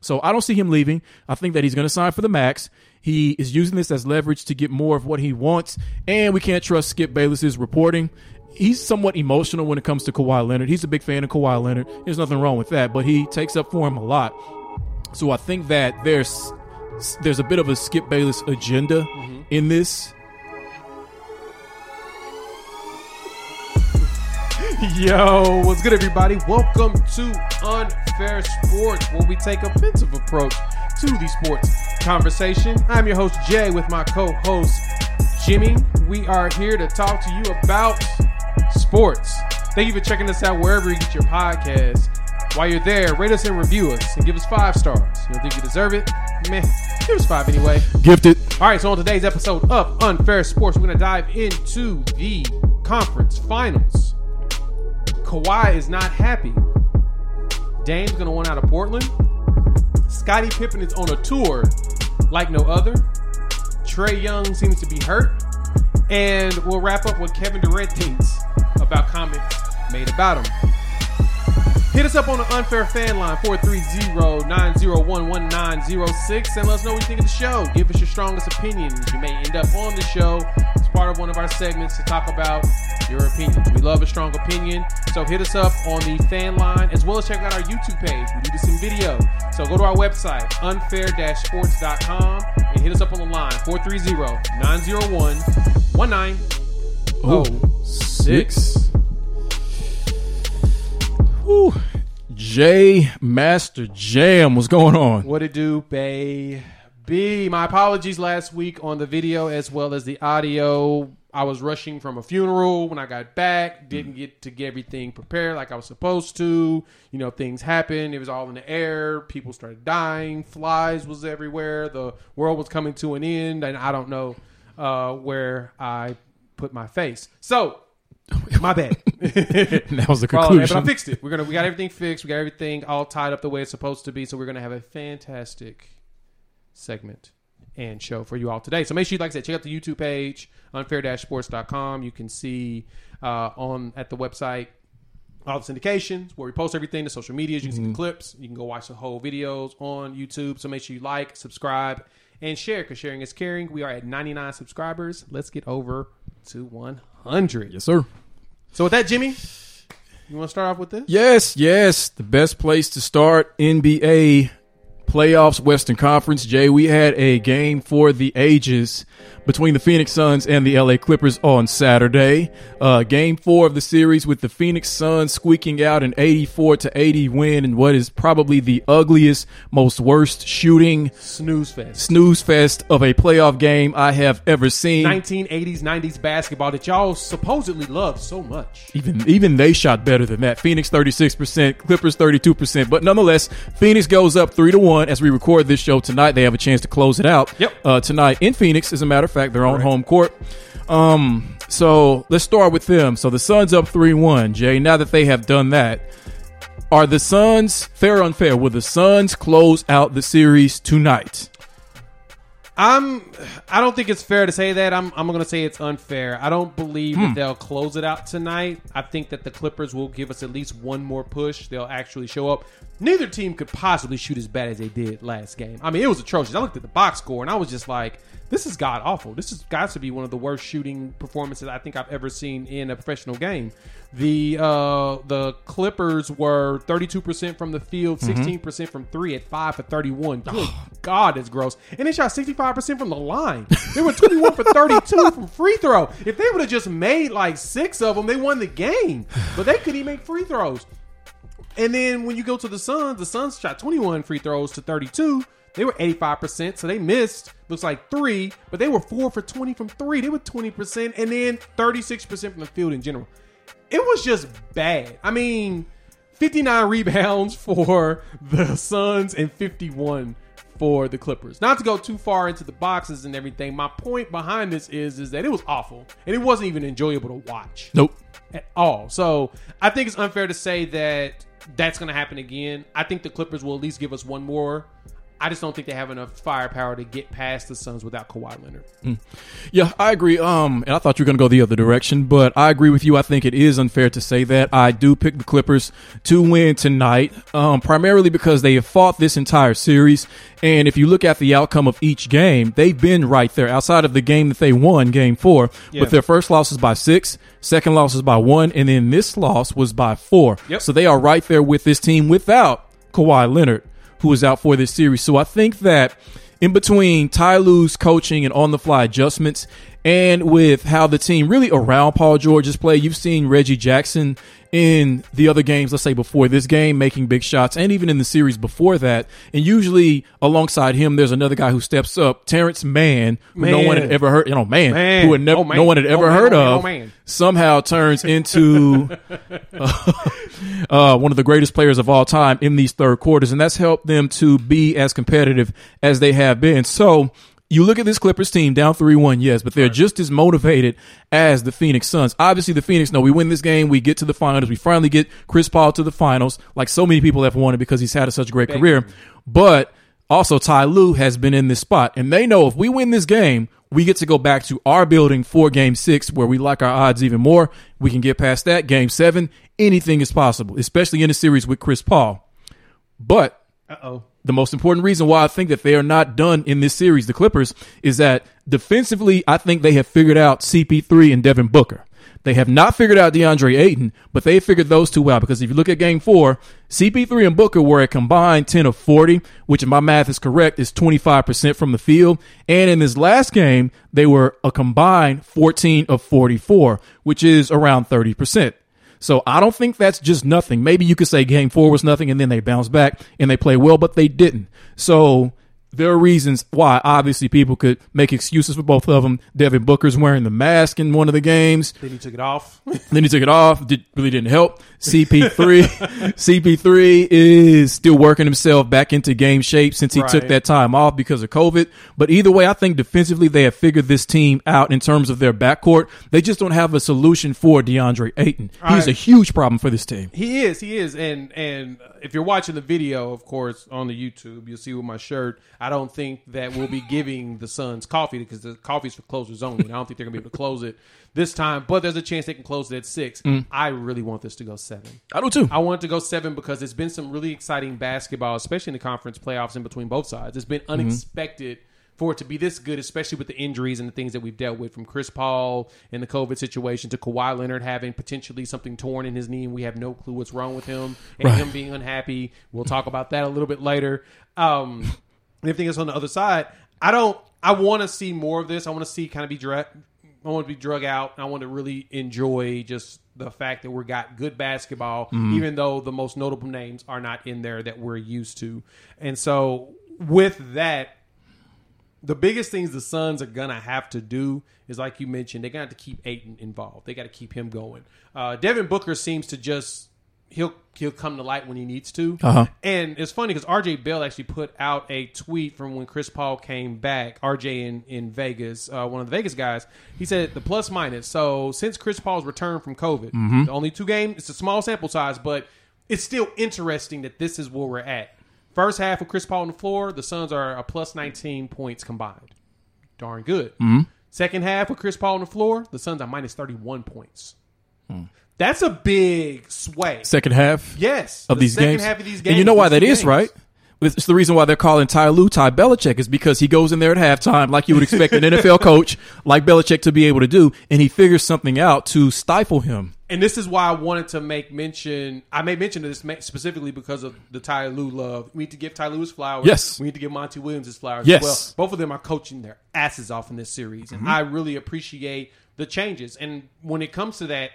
So I don't see him leaving. I think that he's going to sign for the max. He is using this as leverage to get more of what he wants, and we can't trust Skip Bayless's reporting. He's somewhat emotional when it comes to Kawhi Leonard. He's a big fan of Kawhi Leonard. There's nothing wrong with that, but he takes up for him a lot. So I think that there's there's a bit of a Skip Bayless agenda mm-hmm. in this. Yo, what's good, everybody? Welcome to Unfair Sports, where we take a offensive approach to the sports conversation. I'm your host, Jay, with my co host, Jimmy. We are here to talk to you about sports. Thank you for checking us out wherever you get your podcasts. While you're there, rate us and review us and give us five stars. You don't think you deserve it? Man, give us five anyway. Gifted. All right, so on today's episode of Unfair Sports, we're going to dive into the conference finals. Kawhi is not happy. Dame's to want out of Portland. Scottie Pippen is on a tour like no other. Trae Young seems to be hurt. And we'll wrap up what Kevin Durant thinks about comments made about him. Hit us up on the unfair fan line 430-901-1906 and let us know what you think of the show. Give us your strongest opinions. You may end up on the show as part of one of our segments to talk about your opinions. We love a strong opinion, so hit us up on the fan line as well as check out our YouTube page. We do in video. So go to our website, unfair-sports.com, and hit us up on the line 430-901-1906. Whew. J Master Jam, what's going on? What it do, baby? My apologies last week on the video as well as the audio. I was rushing from a funeral when I got back. Didn't get to get everything prepared like I was supposed to. You know, things happened. It was all in the air. People started dying. Flies was everywhere. The world was coming to an end, and I don't know uh, where I put my face. So my bad. that was the conclusion. but I fixed it. We're gonna we got everything fixed. We got everything all tied up the way it's supposed to be. So we're gonna have a fantastic segment and show for you all today. So make sure you like I said, check out the YouTube page, unfair-sports.com. You can see uh, on at the website all the syndications where we post everything, the social medias. You can mm-hmm. see the mm-hmm. clips. You can go watch the whole videos on YouTube. So make sure you like, subscribe, and share because sharing is caring. We are at 99 subscribers. Let's get over to 100. Yes, sir. So with that, Jimmy, you want to start off with this? Yes, yes. The best place to start NBA playoffs, Western Conference. Jay, we had a game for the ages between the Phoenix Suns and the LA Clippers on Saturday. Uh, game four of the series with the Phoenix Suns squeaking out an 84 to 80 win in what is probably the ugliest, most worst shooting snooze fest, snooze fest of a playoff game I have ever seen. 1980s, 90s basketball that y'all supposedly love so much. Even even they shot better than that. Phoenix 36%, Clippers 32%, but nonetheless, Phoenix goes up three to one as we record this show tonight. They have a chance to close it out. Yep. Uh, tonight in Phoenix, as a matter of fact, they're on home court. Um, so let's start with them. So the Suns up 3 1. Jay, now that they have done that, are the Suns fair or unfair? Will the Suns close out the series tonight? I'm. I don't think it's fair to say that. I'm. I'm going to say it's unfair. I don't believe Hmm. that they'll close it out tonight. I think that the Clippers will give us at least one more push. They'll actually show up. Neither team could possibly shoot as bad as they did last game. I mean, it was atrocious. I looked at the box score and I was just like, this is god awful. This has got to be one of the worst shooting performances I think I've ever seen in a professional game. The uh, the Clippers were 32% from the field, 16% mm-hmm. from three at five for 31. Good God, it's gross. And they shot 65% from the line. They were 21 for 32 from free throw. If they would have just made like six of them, they won the game. But they couldn't even make free throws. And then when you go to the Suns, the Suns shot 21 free throws to 32. They were 85%, so they missed, looks like three, but they were four for 20 from three. They were 20%, and then 36% from the field in general. It was just bad. I mean, 59 rebounds for the Suns and 51 for the Clippers. Not to go too far into the boxes and everything, my point behind this is is that it was awful and it wasn't even enjoyable to watch Nope. at all. So I think it's unfair to say that that's going to happen again. I think the Clippers will at least give us one more. I just don't think they have enough firepower to get past the Suns without Kawhi Leonard. Yeah, I agree. Um, and I thought you were going to go the other direction, but I agree with you. I think it is unfair to say that. I do pick the Clippers to win tonight, um, primarily because they have fought this entire series. And if you look at the outcome of each game, they've been right there outside of the game that they won, game four. Yeah. But their first loss is by six, second loss is by one, and then this loss was by four. Yep. So they are right there with this team without Kawhi Leonard, who is out for this series. So I think that in between Ty Lue's coaching and on the fly adjustments, and with how the team really around Paul George's play, you've seen Reggie Jackson in the other games, let's say before this game, making big shots, and even in the series before that. And usually alongside him, there's another guy who steps up, Terrence Mann, who no one had Man. ever heard, you know, man, Man. who had never, Oh, man. no one had Oh, ever man. heard Oh, of, Oh, man. somehow turns into uh, one of the greatest players of all time in these third quarters, and that's helped them to be as competitive as they have been. So you look at this Clippers team down 3 1, yes, but they're just as motivated as the Phoenix Suns. Obviously, the Phoenix, no, we win this game, we get to the finals, we finally get Chris Paul to the finals, like so many people have wanted because he's had a, such a great career. But also, Ty Lue has been in this spot, and they know if we win this game, we get to go back to our building for game six, where we like our odds even more. We can get past that. Game seven, anything is possible, especially in a series with Chris Paul. But Uh oh. the most important reason why I think that they are not done in this series, the Clippers, is that defensively, I think they have figured out CP3 and Devin Booker. They have not figured out DeAndre Ayton, but they figured those two out because if you look at game four, CP3 and Booker were a combined 10 of 40, which if my math is correct, is 25% from the field. And in this last game, they were a combined 14 of 44, which is around 30%. So I don't think that's just nothing. Maybe you could say game four was nothing and then they bounce back and they play well, but they didn't. So there are reasons why obviously people could make excuses for both of them. Devin Booker's wearing the mask in one of the games. Then he took it off. Then he took it off. Did, really didn't help. CP3, CP3 is still working himself back into game shape since he took that time off because of COVID. But either way, I think defensively they have figured this team out in terms of their backcourt. They just don't have a solution for DeAndre Ayton. He's right. a huge problem for this team. He is, he is, and and if you're watching the video, of course, on the YouTube, you'll see with my shirt. I don't think that we'll be giving the Suns coffee because the coffee's for closers only. And I don't think they're gonna be able to close it this time, but there's a chance they can close it at six. I really want this to go seven. I do too. I want it to go seven because it's been some really exciting basketball, especially in the conference playoffs in between both sides. It's been unexpected for it to be this good, especially with the injuries and the things that we've dealt with from Chris Paul and the COVID situation to Kawhi Leonard having potentially something torn in his knee and we have no clue what's wrong with him and Right. him being unhappy. We'll talk about that a little bit later. Um, everything else on the other side, I don't. I want to see more of this. I want to see kind of be drug. I want to be drug out. I want to really enjoy just the fact that we got good basketball, even though the most notable names are not in there that we're used to. And so, with that, the biggest things the Suns are gonna have to do is, like you mentioned, they're gonna have to keep Ayton involved. They got to keep him going. Uh, Devin Booker seems to just he'll he'll come to light when he needs to. Uh-huh. And it's funny because RJ Bell actually put out a tweet from when Chris Paul came back. RJ in in Vegas, uh, one of the Vegas guys, he said the plus minus. So since Chris Paul's return from COVID, the only two games, it's a small sample size, but it's still interesting that this is where we're at. First half with Chris Paul on the floor, the Suns are a plus 19 points combined. Darn good. Second half with Chris Paul on the floor, the Suns are minus 31 points. That's a big sway. Second half Yes, of the these second games. half of these games. and you know why that is, games. right? It's the reason why they're calling Ty Lue Ty Belichick is because he goes in there at halftime like you would expect an NFL coach like Belichick to be able to do, and he figures something out to stifle him. And this is why I wanted to make mention. I made mention of this specifically because of the Ty Lue love. We need to give Ty Lue his flowers. Yes. We need to give Monty Williams his flowers Yes. as well. Both of them are coaching their asses off in this series. And mm-hmm. I really appreciate the changes. And when it comes to that,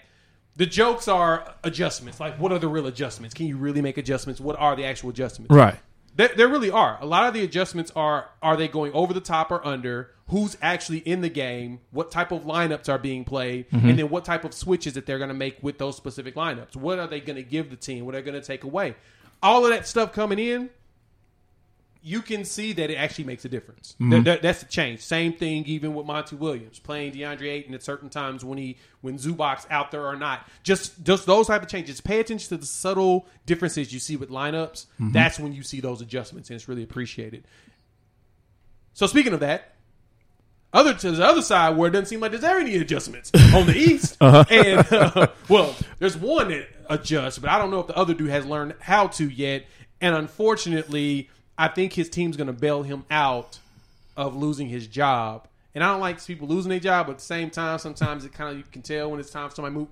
the jokes are adjustments. Like, what are the real adjustments? Can you really make adjustments? What are the actual adjustments? Right. There, there really are. A lot of the adjustments are are they going over the top or under? Who's actually in the game? What type of lineups are being played? Mm-hmm. And then what type of switches that they're going to make with those specific lineups? What are they going to give the team? What are they going to take away? All of that stuff coming in, you can see that it actually makes a difference. Mm-hmm. That- that- that's the change. Same thing even with Monty Williams playing DeAndre Ayton at certain times when he when Zubac's out there or not. Just just those type of changes. Pay attention to the subtle differences you see with lineups. Mm-hmm. That's when you see those adjustments, and it's really appreciated. So speaking of that, other to the other side where it doesn't seem like there's ever any adjustments on the East, uh-huh. and uh, well, there's one that adjusts, but I don't know if the other dude has learned how to yet. And unfortunately, I think his team's going to bail him out of losing his job. And I don't like people losing their job, but at the same time, sometimes it kind of you can tell when it's time for somebody move.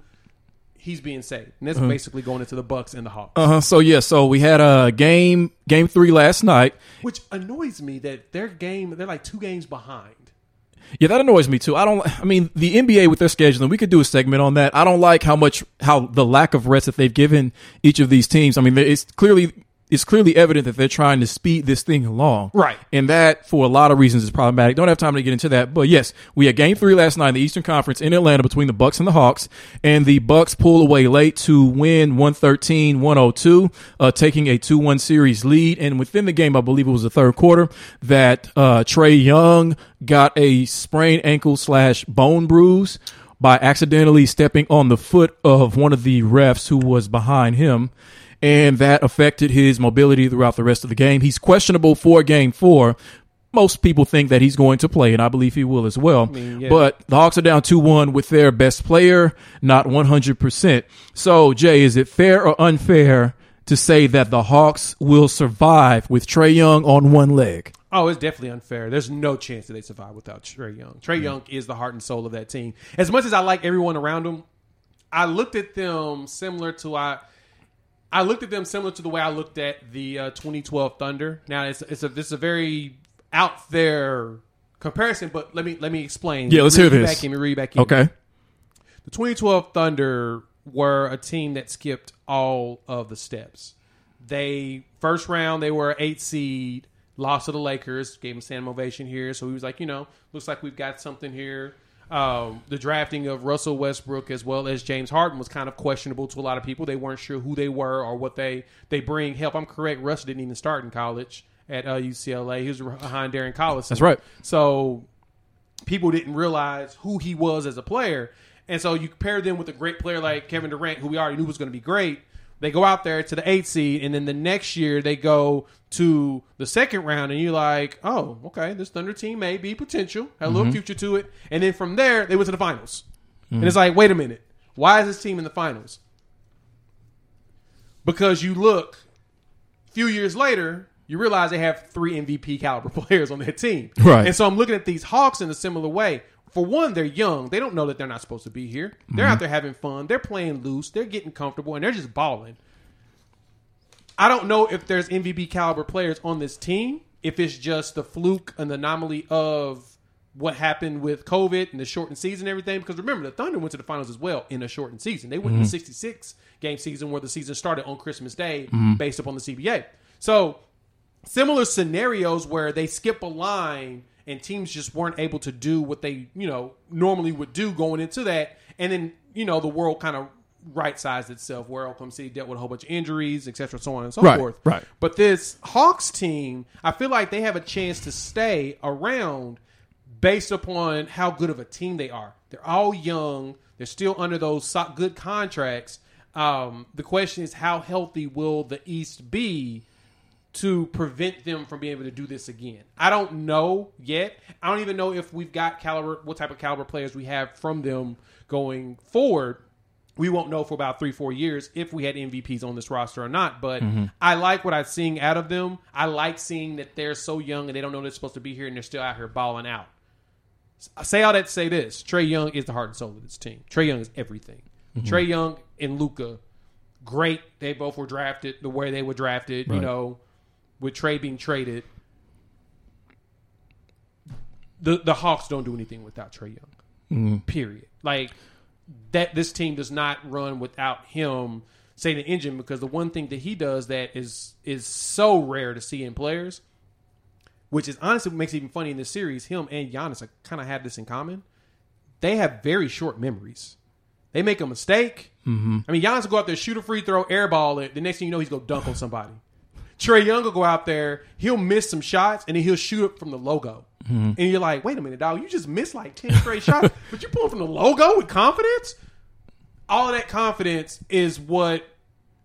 He's being saved, and that's basically going into the Bucks and the Hawks, Uh-huh. So yeah, so we had a game game three last night. which annoys me that their game they're like two games behind. Yeah, that annoys me too. I don't. I mean, the NBA with their scheduling, we could do a segment on that. I don't like how much how the lack of rest that they've given each of these teams. I mean, it's clearly it's clearly evident that they're trying to speed this thing along, Right. And that, for a lot of reasons, is problematic. Don't have time to get into that, but yes, we had Game Three last night in the Eastern Conference in Atlanta between the Bucks and the Hawks, and the Bucks pull away late to win 113-102, uh, taking a two-one series lead. And within the game, I believe it was the third quarter that uh, Trae Young got a sprained ankle slash bone bruise by accidentally stepping on the foot of one of the refs who was behind him and that affected his mobility throughout the rest of the game. He's questionable for game four. Most people think that he's going to play, and I believe he will as well. mean, yeah. But the Hawks are down 2 1 with their best player, not 100%. So, Jay, is it fair or unfair to say that the Hawks will survive with Trae Young on one leg? Oh, it's definitely unfair. There's no chance that they survive without Trae Young. Trae mm-hmm. Young is the heart and soul of that team. As much as I like everyone around him, I looked at them similar to I. I looked at them similar to the way I looked at the uh, 2012 Thunder. Now it's it's a this is a very out there comparison, but let me let me explain. Yeah, let's Read hear this. Back in, read back in. Okay. The 2012 Thunder were a team that skipped all of the steps. They first round they were eight seed, lost to the Lakers, gave him Sam ovation here. So he was like, you know, looks like we've got something here. Um, the drafting of Russell Westbrook as well as James Harden was kind of questionable to a lot of people. They weren't sure who they were or what they they bring. Help, I'm correct. Russ didn't even start in college at uh, UCLA. He was behind Darren Collison. That's right. So people didn't realize who he was as a player. And so you pair them with a great player like Kevin Durant, who we already knew was going to be great. They go out there to the eight seed, and then the next year they go to the second round, and you're like, oh, okay, this Thunder team may be potential, had a little mm-hmm. future to it. And then from there, they went to the finals. And it's mm. like, wait a minute, why is this team in the finals? Because you look a few years later, you realize they have three MVP caliber players on their team. Right. And so I'm looking at these Hawks in a similar way. For one, they're young. They don't know that they're not supposed to be here. They're mm-hmm. out there having fun. They're playing loose. They're getting comfortable, and they're just balling. I don't know if there's MVP caliber players on this team. If it's just the fluke and the anomaly of what happened with COVID and the shortened season and everything. Because remember, the Thunder went to the finals as well in a shortened season. They went to the mm-hmm. 66 game season where the season started on Christmas Day mm-hmm. based upon the CBA. So similar scenarios where they skip a line and teams just weren't able to do what they you know normally would do going into that. And then you know the world kind of right sized itself where Oklahoma City dealt with a whole bunch of injuries etc so on and so Right, forth. right. but this Hawks team I feel like they have a chance to stay around based upon how good of a team they are. They're all young. They're still under those good contracts. Um, the question is how healthy will the East be to prevent them from being able to do this again. I don't know yet. I don't even know if we've got caliber, what type of caliber players we have from them going forward. We won't know for about three, four years if we had MVPs on this roster or not. But mm-hmm. I like what I'm seeing out of them. I like seeing that they're so young and they don't know they're supposed to be here and they're still out here balling out. I say all that to say this: Trae Young is the heart and soul of this team. Trae Young is everything. Mm-hmm. Trae Young and Luka, great. They both were drafted the way they were drafted. You know, with Trae being traded, the the Hawks don't do anything without Trae Young. Period. Like that, this team does not run without him say the engine because the one thing that he does that is is so rare to see in players, which is honestly what makes it even funny in this series. Him and Giannis kind of have this in common. They have very short memories. They make a mistake. Mm-hmm. I mean, Giannis will go out there, shoot a free throw, airball it. The next thing you know, he's going to dunk on somebody. Trae Young will go out there, he'll miss some shots, and then he'll shoot it from the logo. Mm-hmm. And you're like, wait a minute, dog, you just missed like 10 straight shots, but you pull from the logo with confidence? All of that confidence is what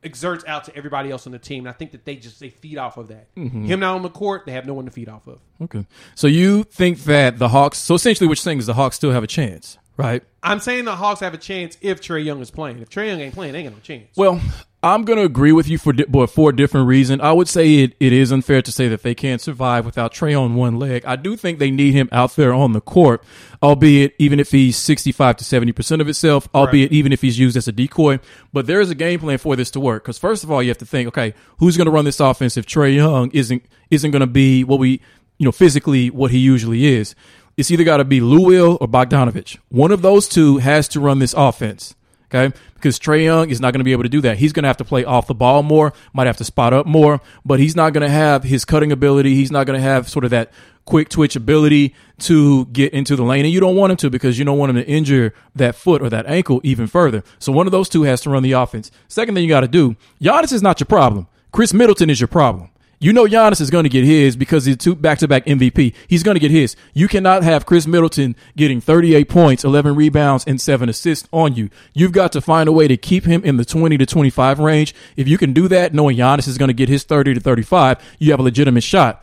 exerts out to everybody else on the team. And I think that they just they feed off of that. Mm-hmm. Him not on the court, they have no one to feed off of. Okay. So you think that the Hawks? So essentially, what you're saying is the Hawks still have a chance, right? I'm saying the Hawks have a chance if Trae Young is playing. If Trae Young ain't playing, they ain't got no chance. Well, I'm going to agree with you for di- for a different reason. I would say it, it is unfair to say that they can't survive without Trae on one leg. I do think they need him out there on the court, albeit even if he's 65 to 70 percent of itself, albeit even if he's used as a decoy. But there is a game plan for this to work. Because first of all, you have to think, okay, who's going to run this offense if Trae Young isn't isn't going to be what we you know physically what he usually is? It's either got to be Lou Will or Bogdanovich. One of those two has to run this offense. Okay. Because Trae Young is not going to be able to do that. He's going to have to play off the ball more, might have to spot up more, but he's not going to have his cutting ability. He's not going to have sort of that quick twitch ability to get into the lane. And you don't want him to because you don't want him to injure that foot or that ankle even further. So one of those two has to run the offense. Second thing you got to do, Giannis is not your problem. Khris Middleton is your problem. You know Giannis is going to get his because he's two back-to-back MVP. He's going to get his. You cannot have Khris Middleton getting 38 points, 11 rebounds, and 7 assists on you. You've got to find a way to keep him in the 20 to 25 range. If you can do that, knowing Giannis is going to get his 30 to 35, you have a legitimate shot.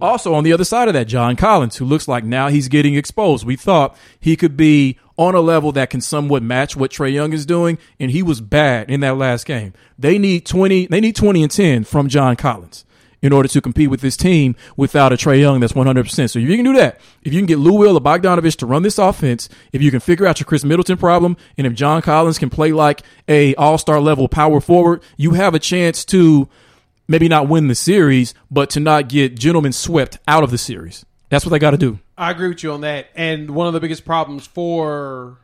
Also, on the other side of that, John Collins, who looks like now he's getting exposed. We thought he could be on a level that can somewhat match what Trae Young is doing, and he was bad in that last game. They need 20, they need 20 and 10 from John Collins in order to compete with this team without a Trae Young that's 100%. So if you can do that, if you can get Lou Will or Bogdanovich to run this offense, if you can figure out your Khris Middleton problem, and if John Collins can play like a all-star level power forward, you have a chance to maybe not win the series, but to not get gentlemen swept out of the series. That's what they got to do. I agree with you on that. And one of the biggest problems for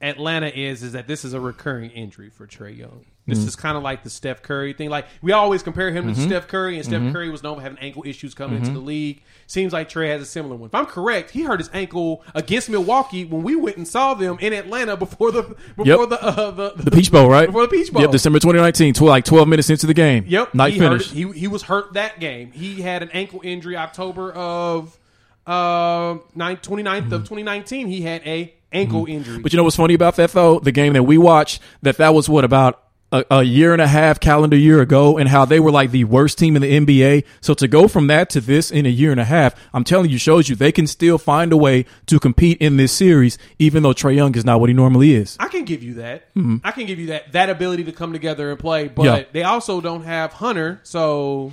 Atlanta is is that this is a recurring injury for Trae Young. This mm-hmm. is kind of like the Steph Curry thing. Like we always compare him to mm-hmm. Steph Curry, and Steph mm-hmm. Curry was known for having ankle issues coming into the league. Seems like Trae has a similar one. If I'm correct, he hurt his ankle against Milwaukee when we went and saw them in Atlanta before the before Yep. the, uh, the The Peach Bowl, right? Before the Peach Bowl. Yep, December 2019, tw- like 12 minutes into the game. Yep, Night he finish. He he was hurt that game. He had an ankle injury October of uh 9, 29th of 2019. He had a ankle injury. But you know what's funny about that though? The game that we watched, that that was what about a, a year and a half calendar year ago, and how they were like the worst team in the NBA. So to go from that to this in a year and a half, I'm telling you, shows you they can still find a way to compete in this series, even though Trae Young is not what he normally is. I can give you that. Mm-hmm. I can give you that that ability to come together and play. But Yeah. they also don't have Hunter, so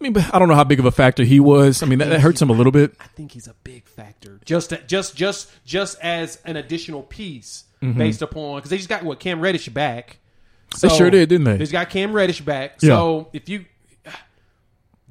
I mean, but I don't know how big of a factor he was. I mean, that, that hurts him a little bit. I think he's a big factor. Just just just just as an additional piece mm-hmm. based upon because they just got what Cam Reddish back. They sure did, didn't they? They got Cam Reddish back. Yeah. So if you.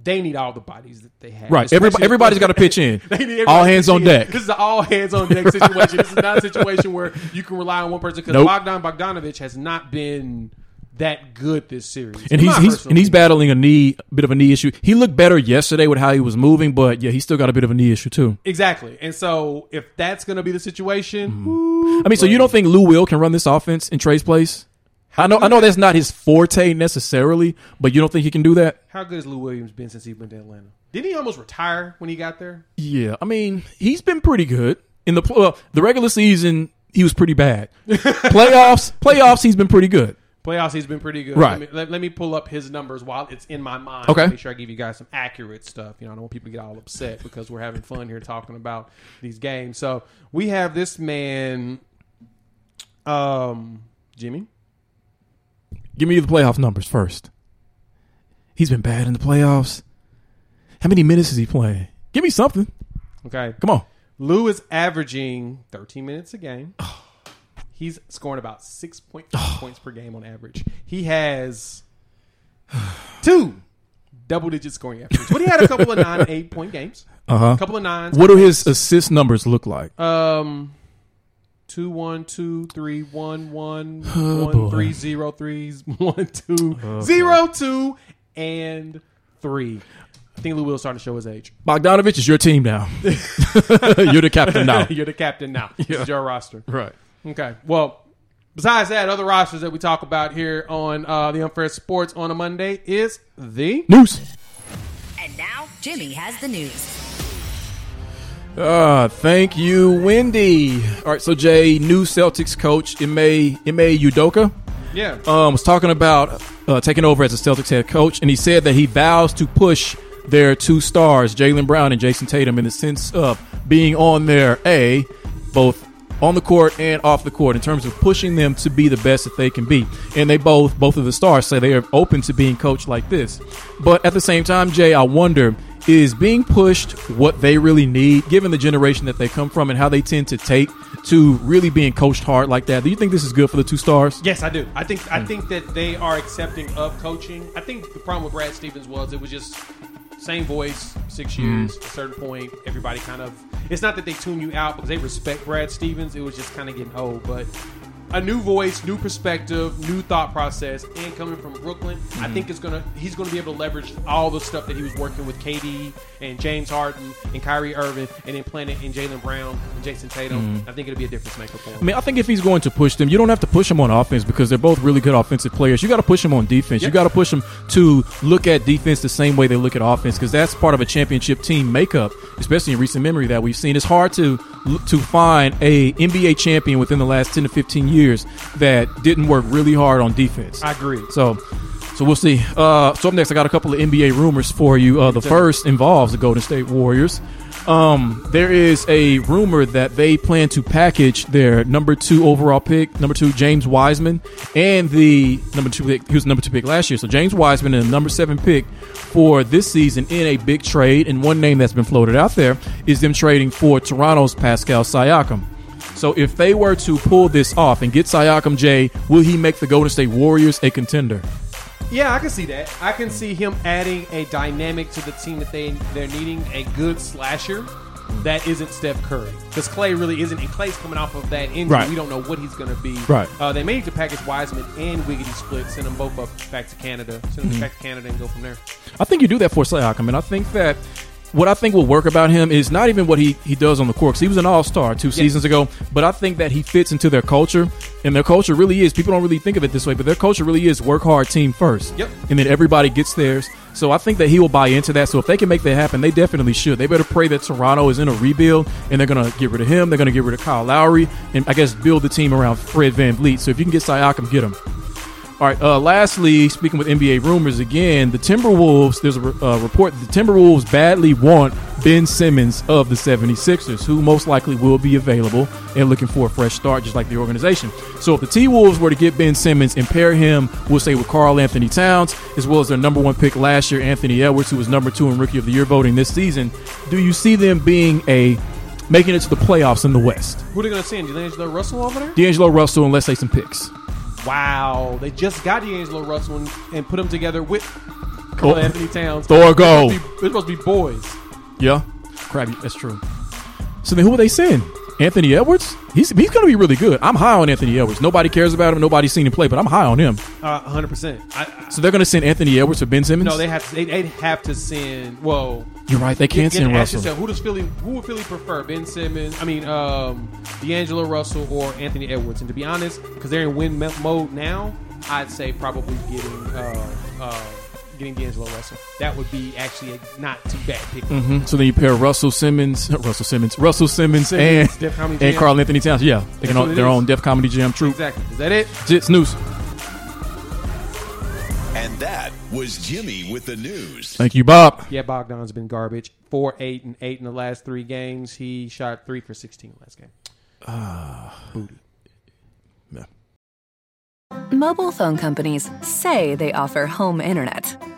They need all the bodies that they have. Right. Everybody, everybody's got to pitch in. They need All hands on in. deck. This is an all hands on deck situation. this is not a situation where you can rely on one person because Nope. Bogdan Bogdanovich has not been that good this series. And he's he's and he's battling a knee, bit of a knee issue. He looked better yesterday with how he was moving, but yeah, he's still got a bit of a knee issue too. exactly. And so if that's going to be the situation, mm-hmm. whoo, I mean, so you don't think Lou Will can run this offense in Trae's place? I know, I know that's not his forte necessarily, but you don't think he can do that? how good has Lou Williams been since he went to Atlanta? Didn't he almost retire when he got there? Yeah, I mean, he's been pretty good in the well, the regular season. He was pretty bad. playoffs, playoffs, he's been pretty good. Playoffs, he's been pretty good. Right. Let me, let, let me pull up his numbers while it's in my mind. Okay. Make sure I give you guys some accurate stuff. You know, I don't want people to get all upset because we're having fun here talking about these games. So we have this man, um, Jimmy. Give me the playoff numbers first. He's been bad in the playoffs. How many minutes is he playing? Give me something. Okay. Come on. Lou is averaging 13 minutes a game. He's scoring about 6.5 points per game on average. He has two double digit scoring efforts. But he had a couple of nine, eight point games. Uh huh. A couple of nines. What do his assist numbers look like? Um, two one two three one one Oh, one boy. three zero threes one two zero two and three. I think Lou Will's starting to show his age. Bogdanovich is your team now. You're the captain now. You're the captain now. This Yeah. is your roster. right. Okay. Well, besides that, other rosters that we talk about here on uh, the Unfair Sports on a Monday is the News. And now, Jimmy has the news. Uh, thank you, Wendy. All right, so Jay, new Celtics coach Ime Ime Udoka, yeah. um, was talking about uh, taking over as a Celtics head coach, and he said that he vows to push their two stars, Jaylen Brown and Jayson Tatum, in the sense of being on their a both on the court and off the court in terms of pushing them to be the best that they can be. And they both both of the stars say they are open to being coached like this. But at the same time, Jay, I wonder is being pushed what they really need given the generation that they come from and how they tend to take to really being coached hard like that. Do you think this is good for the two stars? Yes, I do. I think I think that they are accepting of coaching. I think the problem with Brad Stevens was it was just same voice, six mm. years. At a certain point, everybody kind of. It's not that they tune you out because they respect Brad Stevens. It was just kind of getting old, but. A new voice, new perspective, new thought process, and coming from Brooklyn, I mm-hmm. think is gonna he's gonna be able to leverage all the stuff that he was working with KD and James Harden and Kyrie Irving, and then plant it in Jaylen Brown and Jayson Tatum. Mm-hmm. I think it'll be a difference maker for him. I mean, I think if he's going to push them, you don't have to push them on offense because they're both really good offensive players. You got to push them on defense. You Yep. got to push them to look at defense the same way they look at offense because that's part of a championship team makeup, especially in recent memory that we've seen. It's hard to to find a NBA champion within the last ten to fifteen years that didn't work really hard on defense. I agree. So, so we'll see. Uh, so up next, I got a couple of NBA rumors for you. Uh, the first involves the Golden State Warriors. Um, there is a rumor that they plan to package their number two overall pick, number two James Wiseman, and the number two pick. He was number two pick last year. So James Wiseman and the number seven pick for this season in a big trade. And one name that's been floated out there is them trading for Toronto's Pascal Siakam. So if they were to pull this off and get Siakam J, will he make the Golden State Warriors a contender? Yeah, I can see that. I can see him adding a dynamic to the team that they they're needing a good slasher that isn't Steph Curry because Klay really isn't. And Klay's coming off of that injury. Right. We don't know what he's going to be. Right. Uh, they may need to package Wiseman and Wiggity split, send them both up back to Canada, send Mm-hmm. them back to Canada, and go from there. I think you do that for Siakam, and I think that what I think will work about him is not even what he, he does on the court. 'cause he was an all star two seasons ago, but I think that he fits into their culture, and their culture really is. People don't really think of it this way, but their culture really is work hard, team first. Yep. And then everybody gets theirs. So I think that he will buy into that. So if they can make that happen, they definitely should. They better pray that Toronto is in a rebuild, and they're going to get rid of him. They're going to get rid of Kyle Lowry, and I guess build the team around Fred VanVleet. So if you can get Siakam, get him. All right. Uh, lastly, speaking with NBA rumors again, the Timberwolves. There's a re- uh, report that the Timberwolves badly want Ben Simmons of the 76ers, who most likely will be available and looking for a fresh start, just like the organization. So if the T Wolves were to get Ben Simmons and pair him, we'll say with Karl Anthony Towns, as well as their number one pick last year, Anthony Edwards, who was number two in Rookie of the Year voting this season, do you see them being a making it to the playoffs in the West? Who are they going to send? D'Angelo Russell over there? D'Angelo Russell, and let's say some picks. Wow, they just got D'Angelo Russell and, and put him together with Karl Oh. Anthony Towns. Thor, go. They're supposed to be- they're supposed to be boys. Yeah, crabby. That's true. So then, who will they send? Anthony Edwards? He's he's going to be really good. I'm high on Anthony Edwards. Nobody cares about him. Nobody's seen him play, but I'm high on him. Uh, 100%. I, I, So they're going to send Anthony Edwards for Ben Simmons. no, they have to, they, they'd have to send. Well, You're right. They can't send Russell. yourself, who does Philly? Who would Philly prefer? Ben Simmons? I mean, um, D'Angelo Russell or Anthony Edwards? And to be honest, because they're in win mode now, I'd say probably getting uh, uh, getting D'Angelo Russell. That would be actually a not too bad pick. Mm-hmm. So then you pair Russell Simmons, Russell Simmons, Russell Simmons, Simmons, and Def Comedy and Karl Anthony Towns. Yeah, they can what own their is. own Def Comedy Jam troupe. Exactly. Is that it? Jits news. And that was Jimmy with the news. Thank you, Bob. Yeah, Bogdan's been garbage. Four, eight, and eight in the last three games. He shot three for sixteen last game. Booty. Yeah. Mobile phone companies say they offer home internet.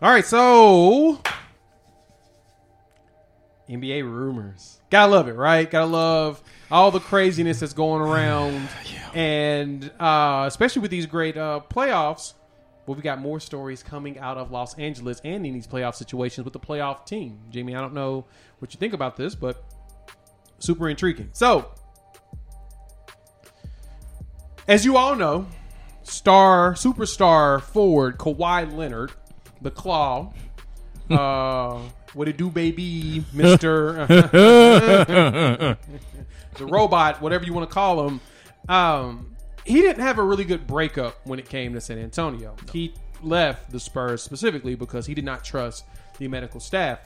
All right, so NBA rumors. Gotta love it, right? Gotta love all the craziness that's going around, and uh, especially with these great uh, playoffs. Well, we got more stories coming out of Los Angeles and in these playoff situations with the playoff team. Jamie, I don't know what you think about this, but super intriguing. So, as you all know, star superstar forward Kawhi Leonard, the Claw. Uh, what it do, baby, Mister? the robot, whatever you want to call him. Um, he didn't have a really good breakup when it came to San Antonio. He left the Spurs specifically because he did not trust the medical staff,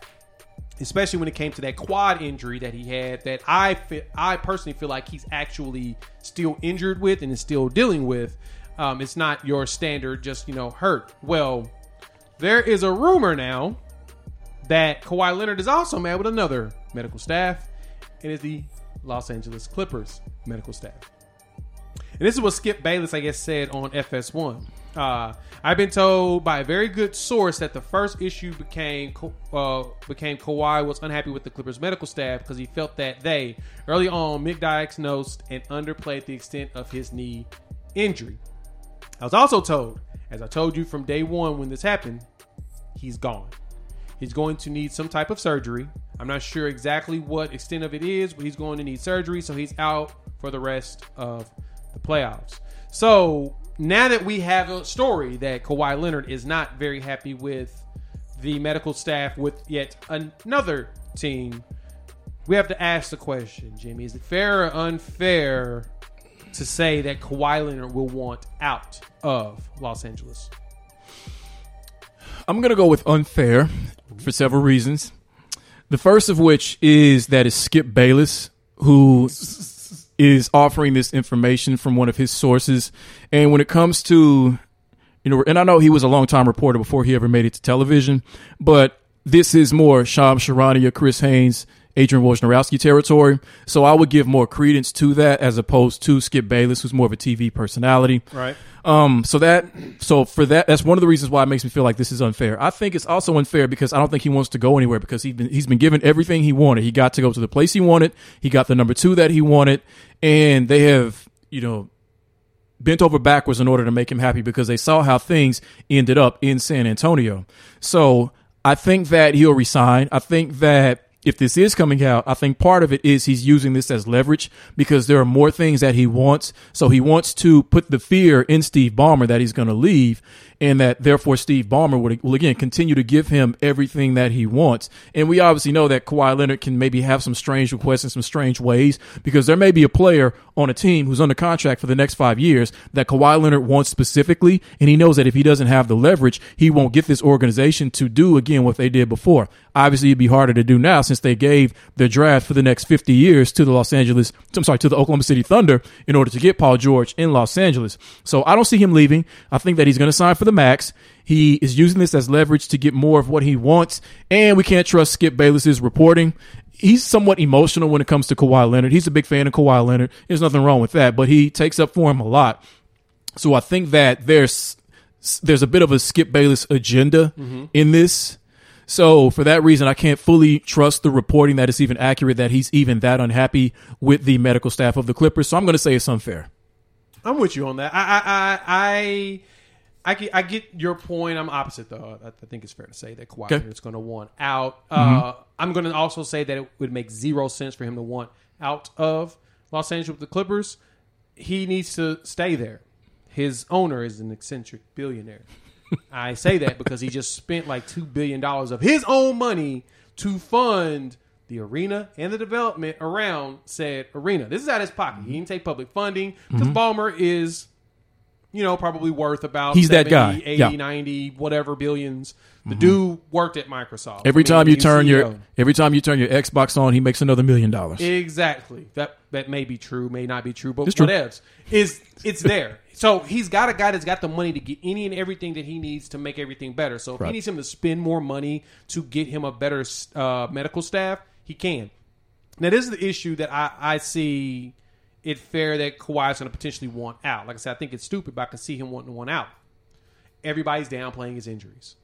especially when it came to that quad injury that he had. That I I personally feel like he's actually still injured with and is still dealing with. Um, it's not your standard, just you know, hurt. Well, there is a rumor now that Kawhi Leonard is also mad with another medical staff, and is the Los Angeles Clippers medical staff. And this is what Skip Bayless, I guess, said on FS1. Uh, I've been told by a very good source that the first issue became uh, became Kawhi was unhappy with the Clippers medical staff because he felt that they early on misdiagnosed and underplayed the extent of his knee injury. I was also told, as I told you from day one when this happened, he's gone. He's going to need some type of surgery. I'm not sure exactly what extent of it is, but he's going to need surgery, so he's out for the rest of the playoffs. So now that we have a story that Kawhi Leonard is not very happy with the medical staff with yet another team, we have to ask the question, Jimmy: Is it fair or unfair to say that Kawhi Leonard will want out of Los Angeles? I'm going to go with unfair for several reasons. The first of which is that it's Skip Bayless who is offering this information from one of his sources. And when it comes to, you know, and I know he was a long time reporter before he ever made it to television, but this is more Shams Charania, Chris Haynes, Adrian Wojnarowski territory. So I would give more credence to that as opposed to Skip Bayless, who's more of a TV personality. Right. Um, so that, so for that, that's one of the reasons why it makes me feel like this is unfair. I think it's also unfair because I don't think he wants to go anywhere because he's been, he's been given everything he wanted. He got to go to the place he wanted. He got the number two that he wanted and they have, you know, bent over backwards in order to make him happy because they saw how things ended up in San Antonio. So I think that he'll resign. I think that if this is coming out, I think part of it is he's using this as leverage because there are more things that he wants. So he wants to put the fear in Steve Ballmer that he's going to leave and that therefore Steve Ballmer would, will again continue to give him everything that he wants. And we obviously know that Kawhi Leonard can maybe have some strange requests in some strange ways because there may be a player on a team who's under contract for the next five years that Kawhi Leonard wants specifically. And he knows that if he doesn't have the leverage, he won't get this organization to do again what they did before. Obviously, it'd be harder to do now since they gave the draft for the next 50 years to the Los Angeles, I'm sorry, to the Oklahoma City Thunder in order to get Paul George in Los Angeles. So I don't see him leaving. I think that he's going to sign for the max. He is using this as leverage to get more of what he wants. And we can't trust Skip Bayless's reporting. He's somewhat emotional when it comes to Kawhi Leonard. He's a big fan of Kawhi Leonard. There's nothing wrong with that, but he takes up for him a lot. So I think that there's there's a bit of a Skip Bayless agenda mm-hmm. in this so for that reason, I can't fully trust the reporting that it's even accurate that he's even that unhappy with the medical staff of the Clippers. So I'm going to say it's unfair. I'm with you on that. I I I I, get, I get your point. I'm opposite though. I, I think it's fair to say that Kawhi okay. is going to want out. Mm-hmm. Uh, I'm going to also say that it would make zero sense for him to want out of Los Angeles with the Clippers. He needs to stay there. His owner is an eccentric billionaire. I say that because he just spent like two billion dollars of his own money to fund the arena and the development around said arena. This is out of his pocket. He didn't take public funding because mm-hmm. Ballmer is, you know, probably worth about he's 70, that guy, 80, yeah. 90, whatever billions. The mm-hmm. dude worked at Microsoft. Every I mean, time you turn CEO. your every time you turn your Xbox on, he makes another million dollars. Exactly. That that may be true, may not be true, but it's whatevs. True. Is it's there. So he's got a guy that's got the money to get any and everything that he needs to make everything better. So if Right. he needs him to spend more money to get him a better uh, medical staff, he can. Now, this is the issue that I, I see it fair that Kawhi's going to potentially want out. Like I said, I think it's stupid, but I can see him wanting want out. Everybody's downplaying his injuries.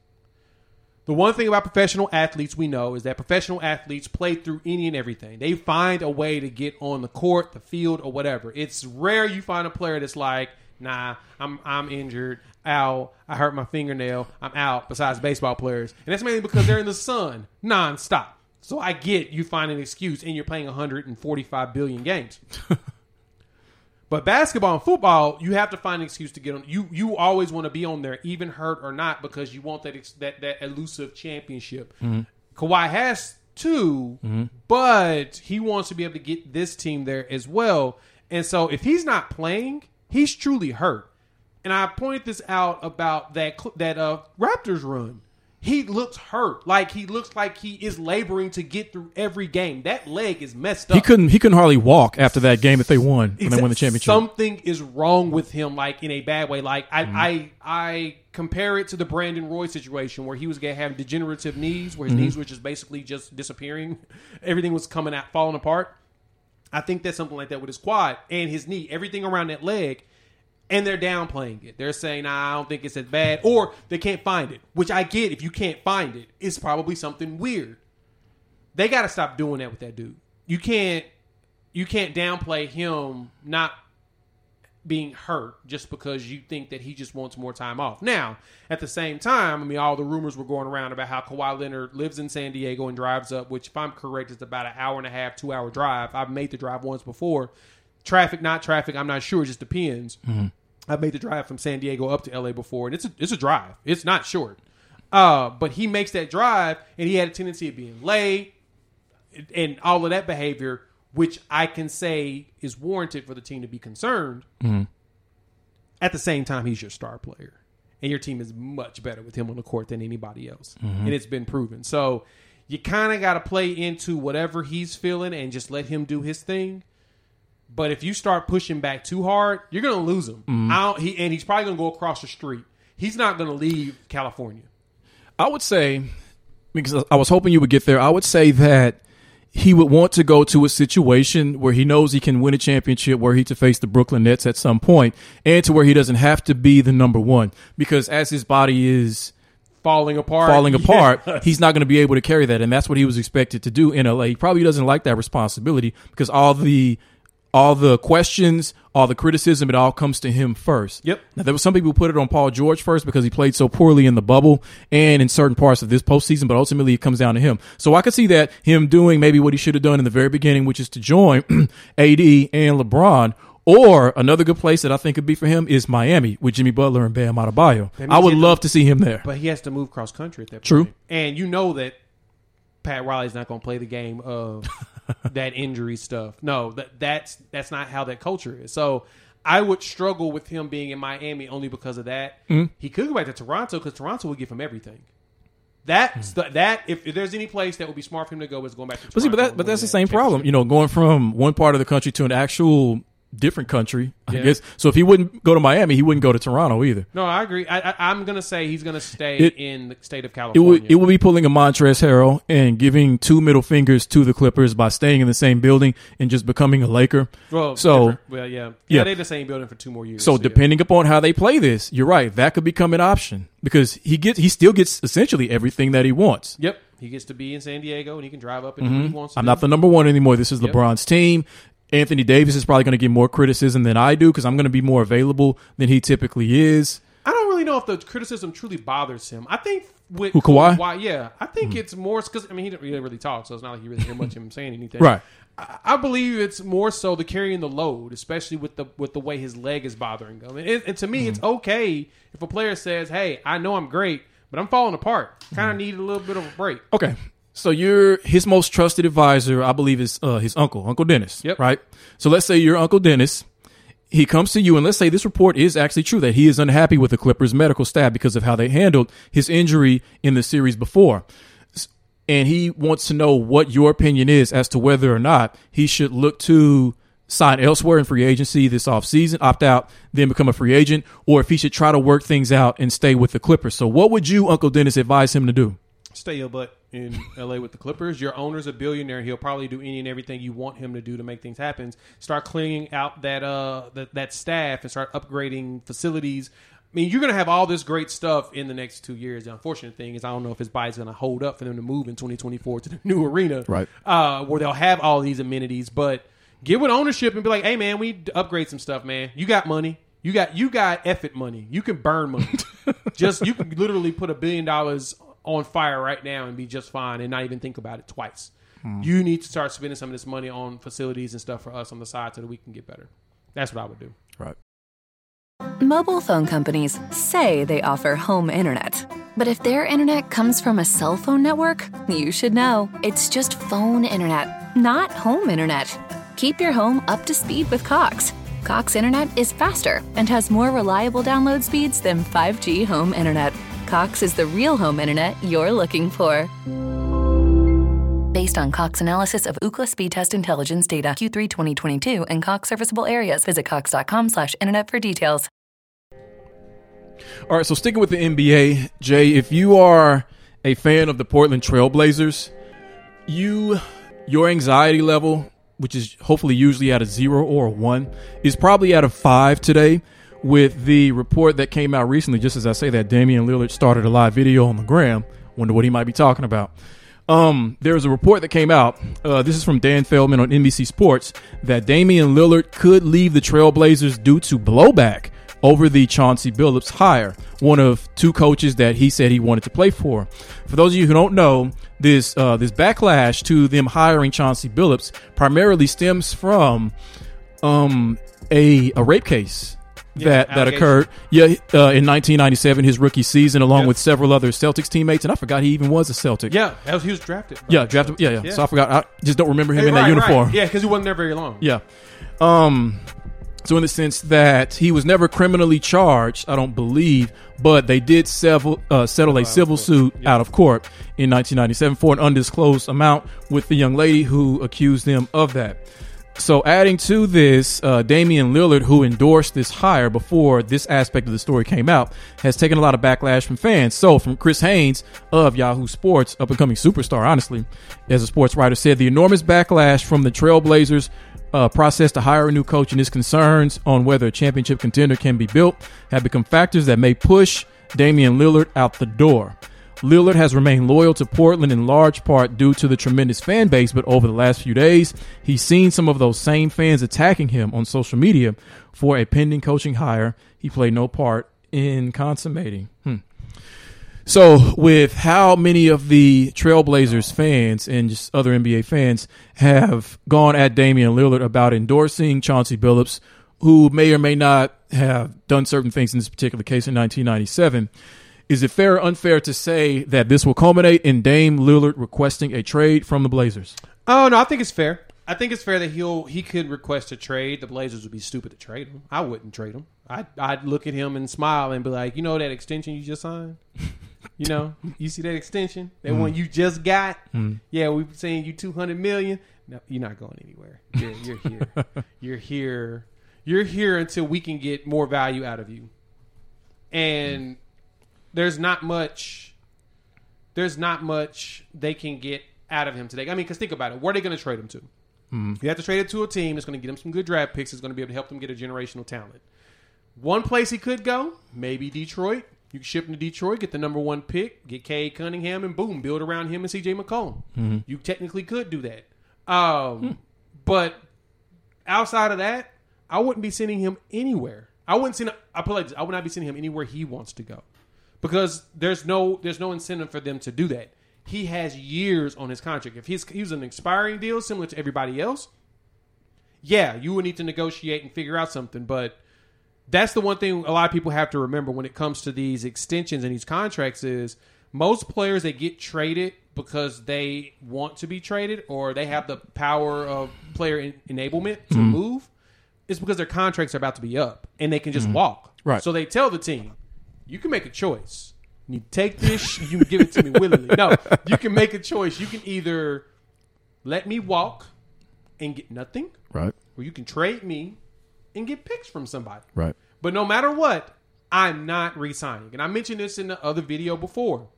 The one thing about professional athletes we know is that professional athletes play through any and everything. They find a way to get on the court, the field, or whatever. It's rare you find a player that's like, "Nah, I'm I'm injured. Ow, I hurt my fingernail. I'm out." Besides baseball players, and that's mainly because they're in the sun nonstop. So I get you find an excuse, and you're playing 145 billion games. But basketball and football, you have to find an excuse to get on. You you always want to be on there, even hurt or not, because you want that ex- that that elusive championship. Kawhi has 2 but he wants to be able to get this team there as well. And so if he's not playing, he's truly hurt. And I pointed this out about that that uh, Raptors run. He looks hurt, like he looks like he is laboring to get through every game. That leg is messed up. He couldn't. He couldn't hardly walk after that game that they won when they won the championship. Something is wrong with him, like in a bad way. Like I, Mm-hmm. I, I compare it to the Brandon Roy situation where he was gonna have degenerative knees, where his Mm-hmm. knees were just basically just disappearing. Everything was coming out, falling apart. I think that's something like that with his quad and his knee. Everything around that leg. And they're downplaying it. They're saying, nah, I don't think it's as bad. Or they can't find it, which I get. If you can't find it, it's probably something weird. They got to stop doing that with that dude. You can't you can't downplay him not being hurt just because you think that he just wants more time off. Now, at the same time, I mean, all the rumors were going around about how Kawhi Leonard lives in San Diego and drives up, which, if I'm correct, is about an hour and a half, two hour drive. I've made the drive once before. Traffic, not traffic, I'm not sure. It just depends. Mm-hmm. I've made the drive from San Diego up to LA before, and it's a, it's a drive. It's not short. Uh, but he makes that drive, and he had a tendency of being late and all of that behavior, which I can say is warranted for the team to be concerned. At the same time, he's your star player, and your team is much better with him on the court than anybody else, and it's been proven. So you kind of got to play into whatever he's feeling and just let him do his thing. But if you start pushing back too hard, you're going to lose him. Mm-hmm. I don't, he, and he's probably going to go across the street. He's not going to leave California. I would say because I was hoping you would get there. I would say that he would want to go to a situation where he knows he can win a championship, where he to face the Brooklyn Nets at some point, and to where he doesn't have to be the number one. Because as his body is Falling apart. falling apart, he's not going to be able to carry that, and that's what he was expected to do in LA. He probably doesn't like that responsibility because all the all the questions, all the criticism, it all comes to him first. Yep. Now there was some people who put it on Paul George first because he played so poorly in the bubble and in certain parts of this postseason, but ultimately it comes down to him. So I could see that him doing maybe what he should have done in the very beginning, which is to join AD and LeBron. Or another good place that I think could be for him is Miami with Jimmy Butler and Bam Adebayo. I would had to- love to see him there. But he has to move cross country at that point. True. And you know that Pat Riley's not going to play the game of that injury stuff. No, that that's that's not how that culture is. So I would struggle with him being in Miami only because of that. Mm-hmm. He could go back to Toronto because Toronto would give him everything. That's the, that if, if there's any place that would be smart for him to go is going back to. Mm. But see, but that but that's the same problem. You know, going from one part of the country to an actual different country. I guess. So if he wouldn't go to Miami, he wouldn't go to Toronto either. No, I agree. I, going to say he's going to stay It- in the state of It California. would it would be pulling a Montrezl Harrell and giving two middle fingers to the Clippers by staying in the same building and just becoming a Laker. well, so different. well, yeah, yeah, Yeah. they're the same building for two more years. so yeah. depending upon how they play this, you're right. That could become an option because he gets he still gets essentially everything that he wants. Yep, he gets to be in San Diego and he can drive up and what he wants. To Mm-hmm. I'm do. not the number one anymore. This is Yep. LeBron's team. Anthony Davis is probably going to get more criticism than I do because I'm going to be more available than he typically is. I don't really know if the criticism truly bothers him. I think with Who, Kawhi? Mm-hmm. yeah, I think it's more because I mean he didn't really, really talk, so it's not like you really hear much of him saying anything. Right. I, I believe it's more so the carrying the load, especially with the with the way his leg is bothering him. And, it, and to me, Mm-hmm. it's okay if a player says, "Hey, I know I'm great, but I'm falling apart. Kind of Mm-hmm. need a little bit of a break." Okay. So you're his most trusted advisor, I believe, is uh, his uncle, Uncle Dennis. Yep. Right. So let's say you're Uncle Dennis. He comes to you, and let's say this report is actually true that he is unhappy with the Clippers' medical staff because of how they handled his injury in the series before. And he wants to know what your opinion is as to whether or not he should look to sign elsewhere in free agency this offseason, opt out, then become a free agent, or if he should try to work things out and stay with the Clippers. So, what would you, Uncle Dennis, advise him to do? Stay your butt in LA with the Clippers. Your owner's a billionaire. He'll probably do any and everything you want him to do to make things happen. Start cleaning out that uh that, that staff and start upgrading facilities. I mean, you're going to have all this great stuff in the next two years. The unfortunate thing is, I don't know if his body's going to hold up for them to move in 2024 to the new arena, Right. Uh, where they'll have all these amenities. But get with ownership and be like, "Hey, man, we upgrade some stuff, man. You got money. You got you got effort money. You can burn money. just you can literally put a billion dollars on fire right now and be just fine and not even think about it twice. Hmm. You need to start spending some of this money on facilities and stuff for us on the side so that we can get better. That's what I would do. Right. Mobile phone companies say they offer home internet. But if their internet comes from a cell phone network, you should know. It's just phone internet, not home internet. Keep your home up to speed with Cox. Cox internet is faster and has more reliable download speeds than 5G home internet. Cox is the real home internet you're looking for. Based on Cox analysis of Ookla speed test intelligence data Q3 2022 and Cox serviceable areas, visit cox.com/internet for details. All right, so sticking with the NBA, Jay, if you are a fan of the Portland Trailblazers, you your anxiety level, which is hopefully usually at a zero or a one, is probably at a five today. With the report that came out recently, just as I say that, Damian Lillard started a live video on the gram. Wonder what he might be talking about. Um, there was a report that came out. Uh, this is from Dan Feldman on NBC Sports that Damian Lillard could leave the Trailblazers due to blowback over the Chauncey Billups hire, one of two coaches that he said he wanted to play for. For those of you who don't know, this uh, this backlash to them hiring Chauncey Billups primarily stems from um, a a rape case that that occurred yeah uh, in 1997 his rookie season along Yep. with several other Celtics teammates and I forgot he even was a Celtic Yeah, was, he was drafted. yeah drafted yeah, yeah Yeah. so I forgot I just don't remember him Hey, in that uniform right. Yeah, because he wasn't there very long. yeah. Um so in the sense that he was never criminally charged, I don't believe, but they did settle uh, settle a civil suit out of court in 1997 for an undisclosed amount with the young lady who accused them of that. So adding to this, uh, Damian Lillard, who endorsed this hire before this aspect of the story came out, has taken a lot of backlash from fans. So from Chris Haynes of Yahoo Sports, up and coming superstar, honestly, as a sports writer said, the enormous backlash from the Trailblazers uh, process to hire a new coach and his concerns on whether a championship contender can be built have become factors that may push Damian Lillard out the door. Lillard has remained loyal to Portland in large part due to the tremendous fan base, but over the last few days, he's seen some of those same fans attacking him on social media for a pending coaching hire he played no part in consummating. Hmm. So, with how many of the Trailblazers fans and just other NBA fans have gone at Damian Lillard about endorsing Chauncey Billups, who may or may not have done certain things in this particular case in 1997, is it fair or unfair to say that this will culminate in Dame Lillard requesting a trade from the Blazers? Oh no, I think it's fair. I think it's fair that he'll he could request a trade. The Blazers would be stupid to trade him. I wouldn't trade him. I'd I'd look at him and smile and be like, you know that extension you just signed. You know, you see that extension, that mm. one you just got. Mm. Yeah, we've saying you two hundred million. No, you're not going anywhere. You're, you're here. you're here. You're here until we can get more value out of you. And there's not much there's not much they can get out of him today. I mean, because think about it. Where are they going to trade him to? Mm-hmm. You have to trade it to a team that's going to get him some good draft picks. That's going to be able to help them get a generational talent. One place he could go, maybe Detroit. You can ship him to Detroit, get the number one pick, get Cade Cunningham, and boom, build around him and CJ McCollum. Mm-hmm. You technically could do that. Um, hmm. But outside of that, I wouldn't be sending him anywhere. I wouldn't send. I put like this, I would not be sending him anywhere he wants to go, because there's no there's no incentive for them to do that. He has years on his contract. If he's he was an expiring deal similar to everybody else, yeah, you would need to negotiate and figure out something. But that's the one thing a lot of people have to remember when it comes to these extensions and these contracts is most players that get traded because they want to be traded or they have the power of player en- enablement to mm-hmm. move is because their contracts are about to be up and they can just mm-hmm. walk. Right. So they tell the team, you can make a choice. You take this, you give it to me willingly. No, you can make a choice. You can either let me walk and get nothing, Right. or you can trade me and get picks from somebody. Right. But no matter what, I'm not re-signing. And I mentioned this in the other video before.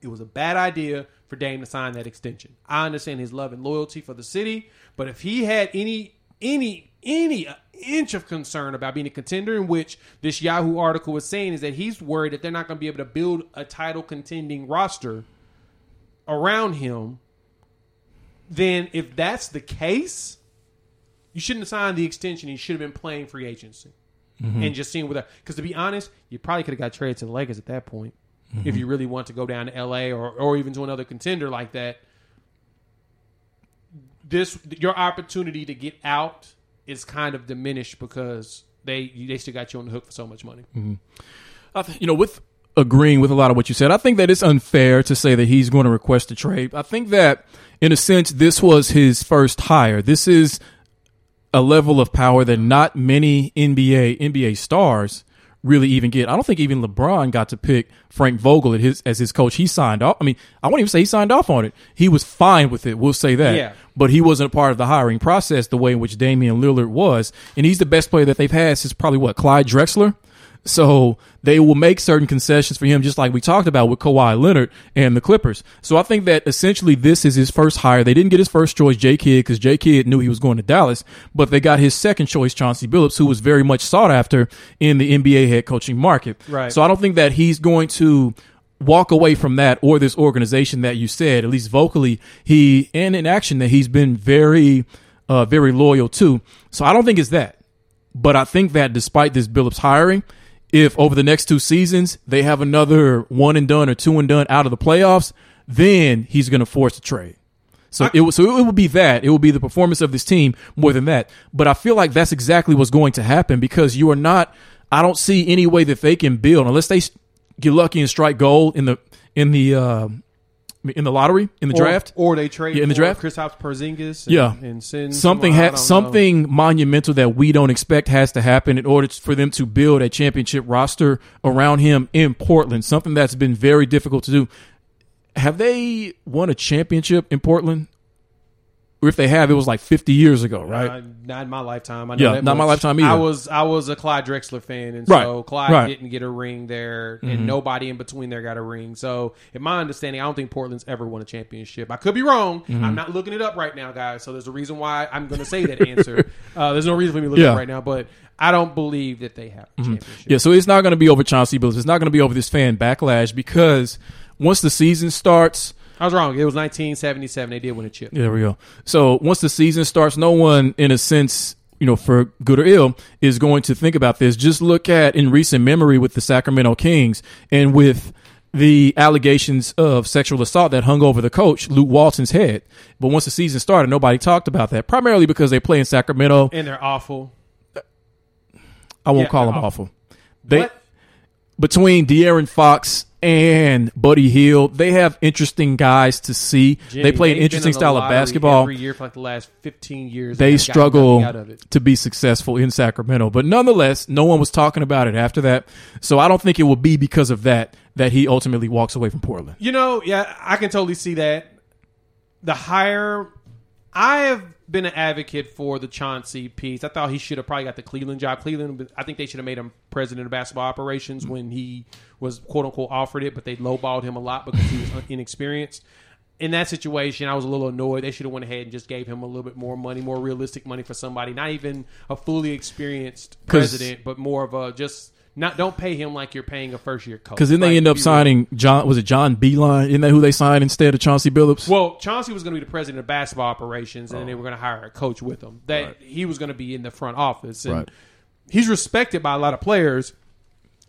It was a bad idea for Dame to sign that extension. I understand his love and loyalty for the city, but if he had any any any inch of concern about being a contender, in which this Yahoo article was saying is that he's worried that they're not going to be able to build a title contending roster around him, then if that's the case, you shouldn't have signed the extension. You should have been playing free agency mm-hmm. and just seeing whether. Because to be honest, you probably could have got traded to the Lakers at that point if mm-hmm. you really want to go down to L.A. or or even to another contender like that. This your opportunity to get out is kind of diminished because they they still got you on the hook for so much money. Mm-hmm. I th- you know, with agreeing with a lot of what you said, I think that it's unfair to say that he's going to request a trade. I think that, in a sense, this was his first hire. This is a level of power that not many NBA NBA stars really even get. I don't think even LeBron got to pick Frank Vogel as his, as his coach. He signed off. I mean, I won't even say he signed off on it. He was fine with it. We'll say that. Yeah. But he wasn't a part of the hiring process the way in which Damian Lillard was. And he's the best player that they've had since probably what, Clyde Drexler? So they will make certain concessions for him, just like we talked about with Kawhi Leonard and the Clippers. So I think that essentially this is his first hire. They didn't get his first choice, J Kidd, because J Kidd knew he was going to Dallas, but they got his second choice, Chauncey Billups, who was very much sought after in the NBA head coaching market. Right. So I don't think that he's going to walk away from that or this organization that you said, at least vocally, he and in action that he's been very, uh, very loyal to. So I don't think it's that. But I think that despite this Billups hiring, if over the next two seasons they have another one and done or two and done out of the playoffs, then he's going to force a trade. So it was, so it will be that it will be the performance of this team more than that. But I feel like that's exactly what's going to happen because you are not. I don't see any way that they can build unless they get lucky and strike gold in the in the uh, in the lottery in the Or- draft. or, they trade Yeah, in the draft. Kristaps Porzingis. And, Yeah. and send something someone- ha- don't know. something monumental that we don't expect has to happen in order for them to build a championship roster around him in Portland. Something that's been very difficult to do. Have they won a championship in Portland? Or if they have, it was like 50 years ago, right? Uh, not in my lifetime. I know Yeah, that not my lifetime either. I was I was a Clyde Drexler fan, and Right, so Clyde right. Mm-hmm. didn't get a ring there, and nobody in between there got a ring. So, in my understanding, I don't think Portland's ever won a championship. I could be wrong. Mm-hmm. I'm not looking it up right now, guys. So there's a reason why I'm going to say that answer. uh, there's no reason for me to look Yeah. Mm-hmm. up right now, but I don't believe that they have a championship. Yeah, so it's not going to be over Chauncey Billups. It's not going to be over this fan backlash because once the season starts, I was wrong. It was 1977. They did win a chip. There we go. So once the season starts, no one, in a sense, you know, for good or ill, is going to think about this. Just look at in recent memory with the Sacramento Kings and with the allegations of sexual assault that hung over the coach, Luke Walton's head. But once the season started, nobody talked about that, primarily because they play in Sacramento. And they're awful. I won't Yeah, call them they're awful. They, What? between De'Aaron Fox and Buddy Hield. they have interesting guys to see. they play an interesting in style of basketball. every year for like the last 15 years. they and struggle out of it. to be successful in Sacramento. But nonetheless, no one was talking about it after that. So I don't think it will be because of that that he ultimately walks away from Portland. You know, yeah, I can totally see that. The higher I have been an advocate for the Chauncey piece. I thought he should have probably got the Cleveland job. Cleveland, I think they should have made him president of basketball operations mm. when he was quote unquote offered it, but they lowballed him a lot because he was inexperienced. In that situation, I was a little annoyed. They should have went ahead and just gave him a little bit more money, more realistic money for somebody, not even a fully experienced president, but more of a just not. Don't pay him like you're paying a first year coach. Because then they Like, end up be real. signing John. Was it John Beilein? Isn't that who they signed instead of Chauncey Billups? Well, Chauncey was going to be the president of basketball operations, and they Oh. were going to hire a coach with him. That he was going to be in the front office, and Right. he's respected by a lot of players.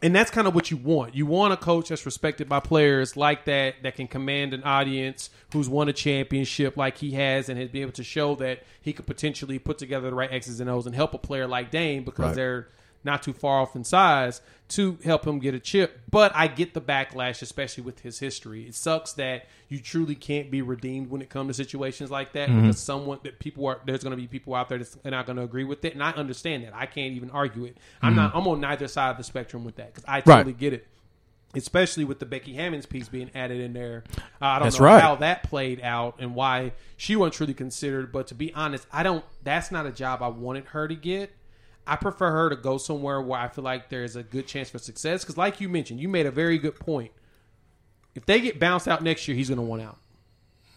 And that's kind of what you want. You want a coach that's respected by players like that, that can command an audience, who's won a championship like he has, and has been able to show that he could potentially put together the right X's and O's and help a player like Dame because Right. they're not too far off in size to help him get a chip. But I get the backlash, especially with his history. It sucks that you truly can't be redeemed when it comes to situations like that because someone that people are there's going to be people out there that's not going to agree with it, and I understand that. I can't even argue it. I'm not. I'm on neither side of the spectrum with that because I totally get it. especially with the Becky Hammonds piece being added in there. Uh, I don't That's know right. how that played out and why she wasn't truly considered. But to be honest, I don't. That's not a job I wanted her to get. I prefer her to go somewhere where I feel like there's a good chance for success. Because, like you mentioned, you made a very good point. If they get bounced out next year, he's going to want out.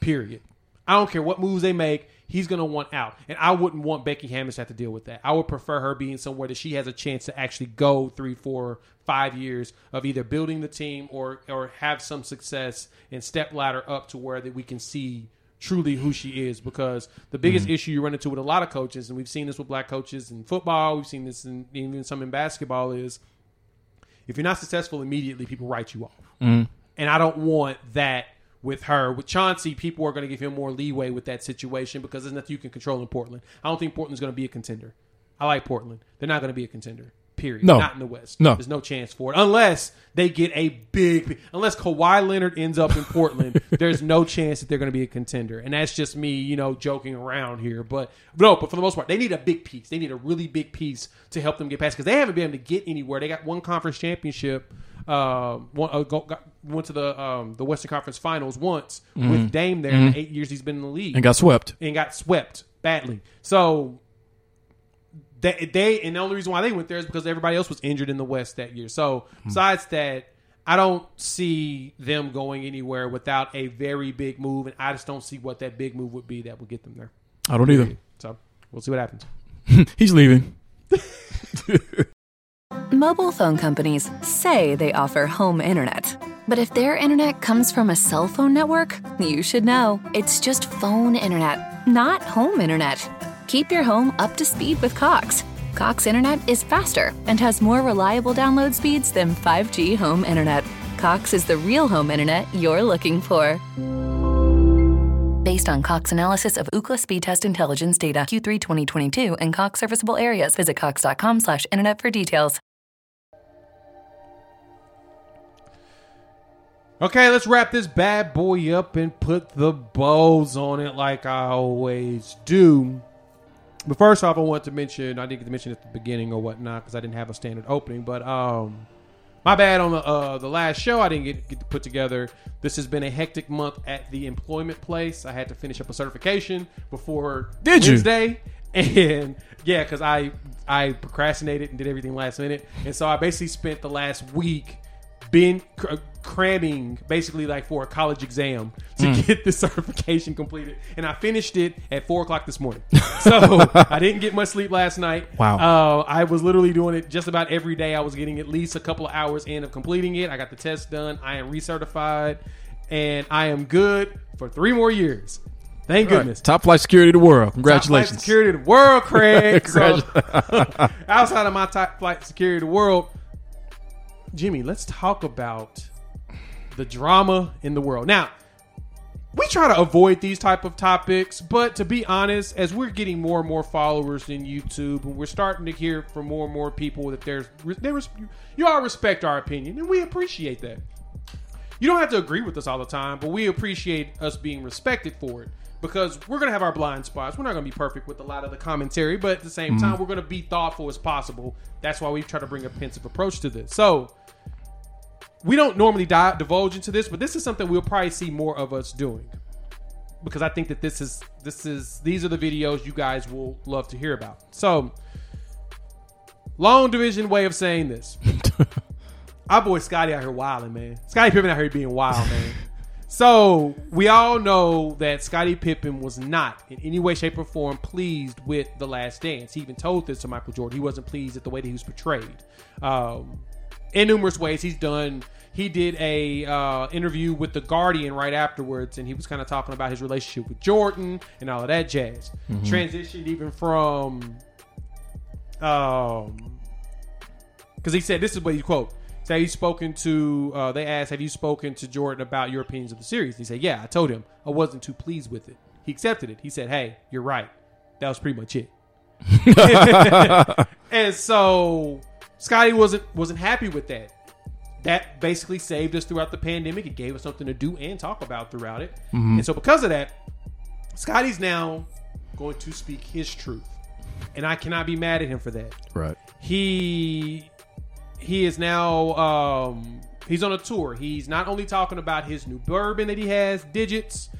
Period. I don't care what moves they make. He's going to want out. And I wouldn't want Becky Hammonds to have to deal with that. I would prefer her being somewhere that she has a chance to actually go three, four, five years of either building the team or or have some success and step ladder up to where that we can see truly who she is. Because the biggest mm-hmm. issue you run into with a lot of coaches, and we've seen this with black coaches in football, we've seen this in even some in basketball, is if you're not successful immediately, people write you off. Mm-hmm. And I don't want that with her. With Chauncey, people are going to give him more leeway with that situation because there's nothing you can control in Portland. I don't think Portland's going to be a contender. I like Portland. They're not going to be a contender. Period. No. Not in the West. No. There's no chance for it. Unless they get a big unless Kawhi Leonard ends up in Portland, there's no chance that they're going to be a contender. And that's just me, you know, joking around here. But no, but for the most part, they need a big piece. They need a really big piece to help them get past because they haven't been able to get anywhere. They got one conference championship. Uh, one, uh, go, got, went to the um, the Western Conference Finals once with Dame there in the eight years he's been in the league and got swept. and got swept badly. So they, they and the only reason why they went there is because everybody else was injured in the West that year. So hmm. besides that, I don't see them going anywhere without a very big move, and I just don't see what that big move would be that would get them there. I don't either. So we'll see what happens. He's leaving. Mobile phone companies say they offer home internet. But if their internet comes from a cell phone network, you should know. It's just phone internet, not home internet. Keep your home up to speed with Cox. Cox internet is faster and has more reliable download speeds than 5G home internet. Cox is the real home internet you're looking for. Based on Cox analysis of Ookla speed test intelligence data Q3 2022 and Cox serviceable areas, visit cox.com/internet for details. Okay, let's wrap this bad boy up and put the bows on it like I always do. But first off, I want to mention I didn't get to mention at the beginning or whatnot because I didn't have a standard opening. But um, my bad on the uh, the last show I didn't get, get to put together. This has been a hectic month at the employment place. I had to finish up a certification before Did you? Wednesday, and yeah, because I I procrastinated and did everything last minute, and so I basically spent the last week been cramming basically like for a college exam to Hmm. get this certification completed and i finished it at four o'clock this morning so i didn't get much sleep last night Wow. uh, i was literally doing it just about every day i was getting at least a couple of hours in of completing it i got the test done i am recertified and i am good for three more years thank goodness Top flight security of the world. Top flight Congratulations. security of the world, Craig. So, outside of my top flight security of the world, Jimmy, let's talk about the drama in the world. Now, we try to avoid these type of topics, but to be honest, as we're getting more and more followers in YouTube, and we're starting to hear from more and more people that there's there is you all respect our opinion, and we appreciate that. You don't have to agree with us all the time, but we appreciate us being respected for it because we're going to have our blind spots. We're not going to be perfect with a lot of the commentary, but at the same mm-hmm. time, we're going to be thoughtful as possible. That's why we try to bring a pensive approach to this. So, we don't normally di- divulge into this, but this is something we'll probably see more of us doing because I think that this is this is these are the videos you guys will love to hear about. So, long division way of saying this. Our boy Scottie out here wilding, man. Scottie Pippen out here being wild, man. So we all know that Scottie Pippen was not in any way, shape, or form pleased with the Last Dance. He even told this to Michael Jordan. He wasn't pleased at the way that he was portrayed. Um, in numerous ways, he's done. He did a uh, interview with the Guardian right afterwards, and he was kind of talking about his relationship with Jordan and all of that jazz. Transitioned even from um, because he said this is what he quote. So he's spoken to. Uh, they asked, "Have you spoken to Jordan about your opinions of the series?" He said, "Yeah." I told him I wasn't too pleased with it. He accepted it. He said, "Hey, you're right. That was pretty much it." and so Scottie wasn't wasn't happy with that. That basically saved us throughout the pandemic. It gave us something to do and talk about throughout it. And so because of that, Scottie's now going to speak his truth, and I cannot be mad at him for that right. he he is now um He's on a tour. He's not only talking about his new bourbon that he has, Digits,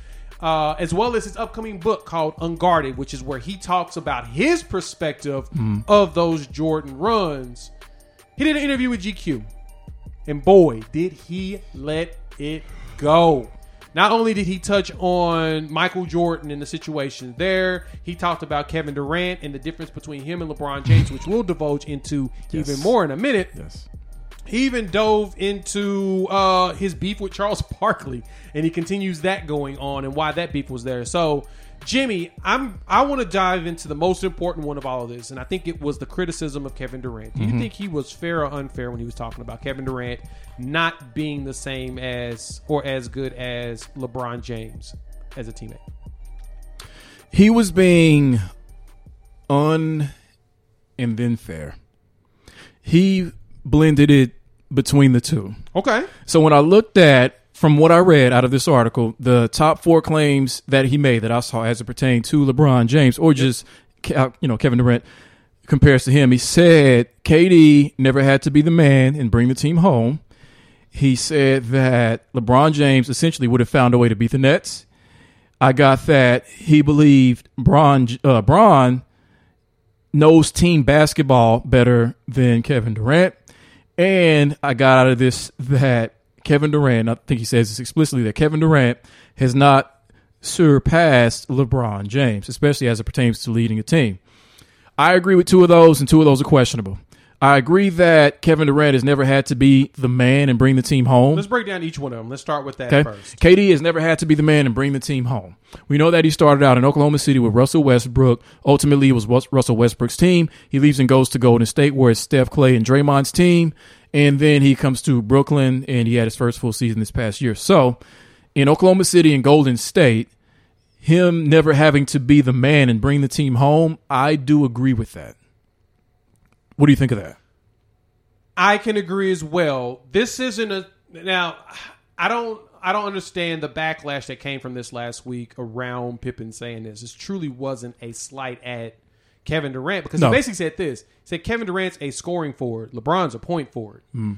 uh, as well as his upcoming book called Unguarded, which is where he talks about his perspective of those Jordan runs. He did an interview with GQ, and boy, did he let it go. Not only did he touch on Michael Jordan and the situation there, he talked about Kevin Durant and the difference between him and LeBron James, which we'll divulge into even more in a minute. Yes. He even dove into uh, his beef with Charles Barkley, and he continues that going on and why that beef was there. So, Jimmy, I'm I want to dive into the most important one of all of this, and I think it was the criticism of Kevin Durant. Do you mm-hmm. think he was fair or unfair when he was talking about Kevin Durant not being the same as or as good as LeBron James as a teammate? He was being un and then fair. He blended it between the two. Okay, So when I looked at from what I read out of this article, the top four claims that he made that I saw as it pertained to LeBron James or just you know Kevin Durant compares to him, he said KD never had to be the man and bring the team home. He said that LeBron James essentially would have found a way to beat the Nets. I got that he believed Bron uh, Bron knows team basketball better than Kevin Durant. And I got out of this that Kevin Durant, I think he says this explicitly, that Kevin Durant has not surpassed LeBron James, especially as it pertains to leading a team. I agree with two of those, and two of those are questionable. I agree that Kevin Durant has never had to be the man and bring the team home. let's break down each one of them. Let's start with that Okay. first. KD has never had to be the man and bring the team home. We know that he started out in Oklahoma City with Russell Westbrook. Ultimately, it was Russell Westbrook's team. He leaves and goes to Golden State, where it's Steph, Klay, and Draymond's team. And then he comes to Brooklyn, and he had his first full season this past year. So, in Oklahoma City and Golden State, him never having to be the man and bring the team home, I do agree with that. What do you think of that? I can agree as well. This isn't a now. I don't. I don't understand the backlash that came from this last week around Pippen saying this. This truly wasn't a slight at Kevin Durant because No. he basically said this. He said Kevin Durant's a scoring forward. LeBron's a point forward. Hmm.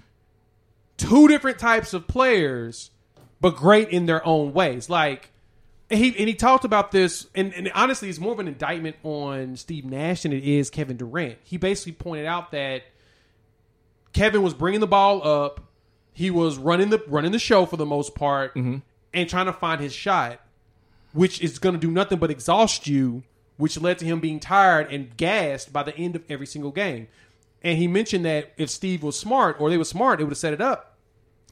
Two different types of players, but great in their own ways. Like and he and he talked about this, and, and honestly, it's more of an indictment on Steve Nash than it is Kevin Durant. He basically pointed out that Kevin was bringing the ball up. He was running the running the show for the most part, mm-hmm. and trying to find his shot, which is going to do nothing but exhaust you, which led to him being tired and gassed by the end of every single game. And he mentioned that if Steve was smart or they were smart, they would have set it up.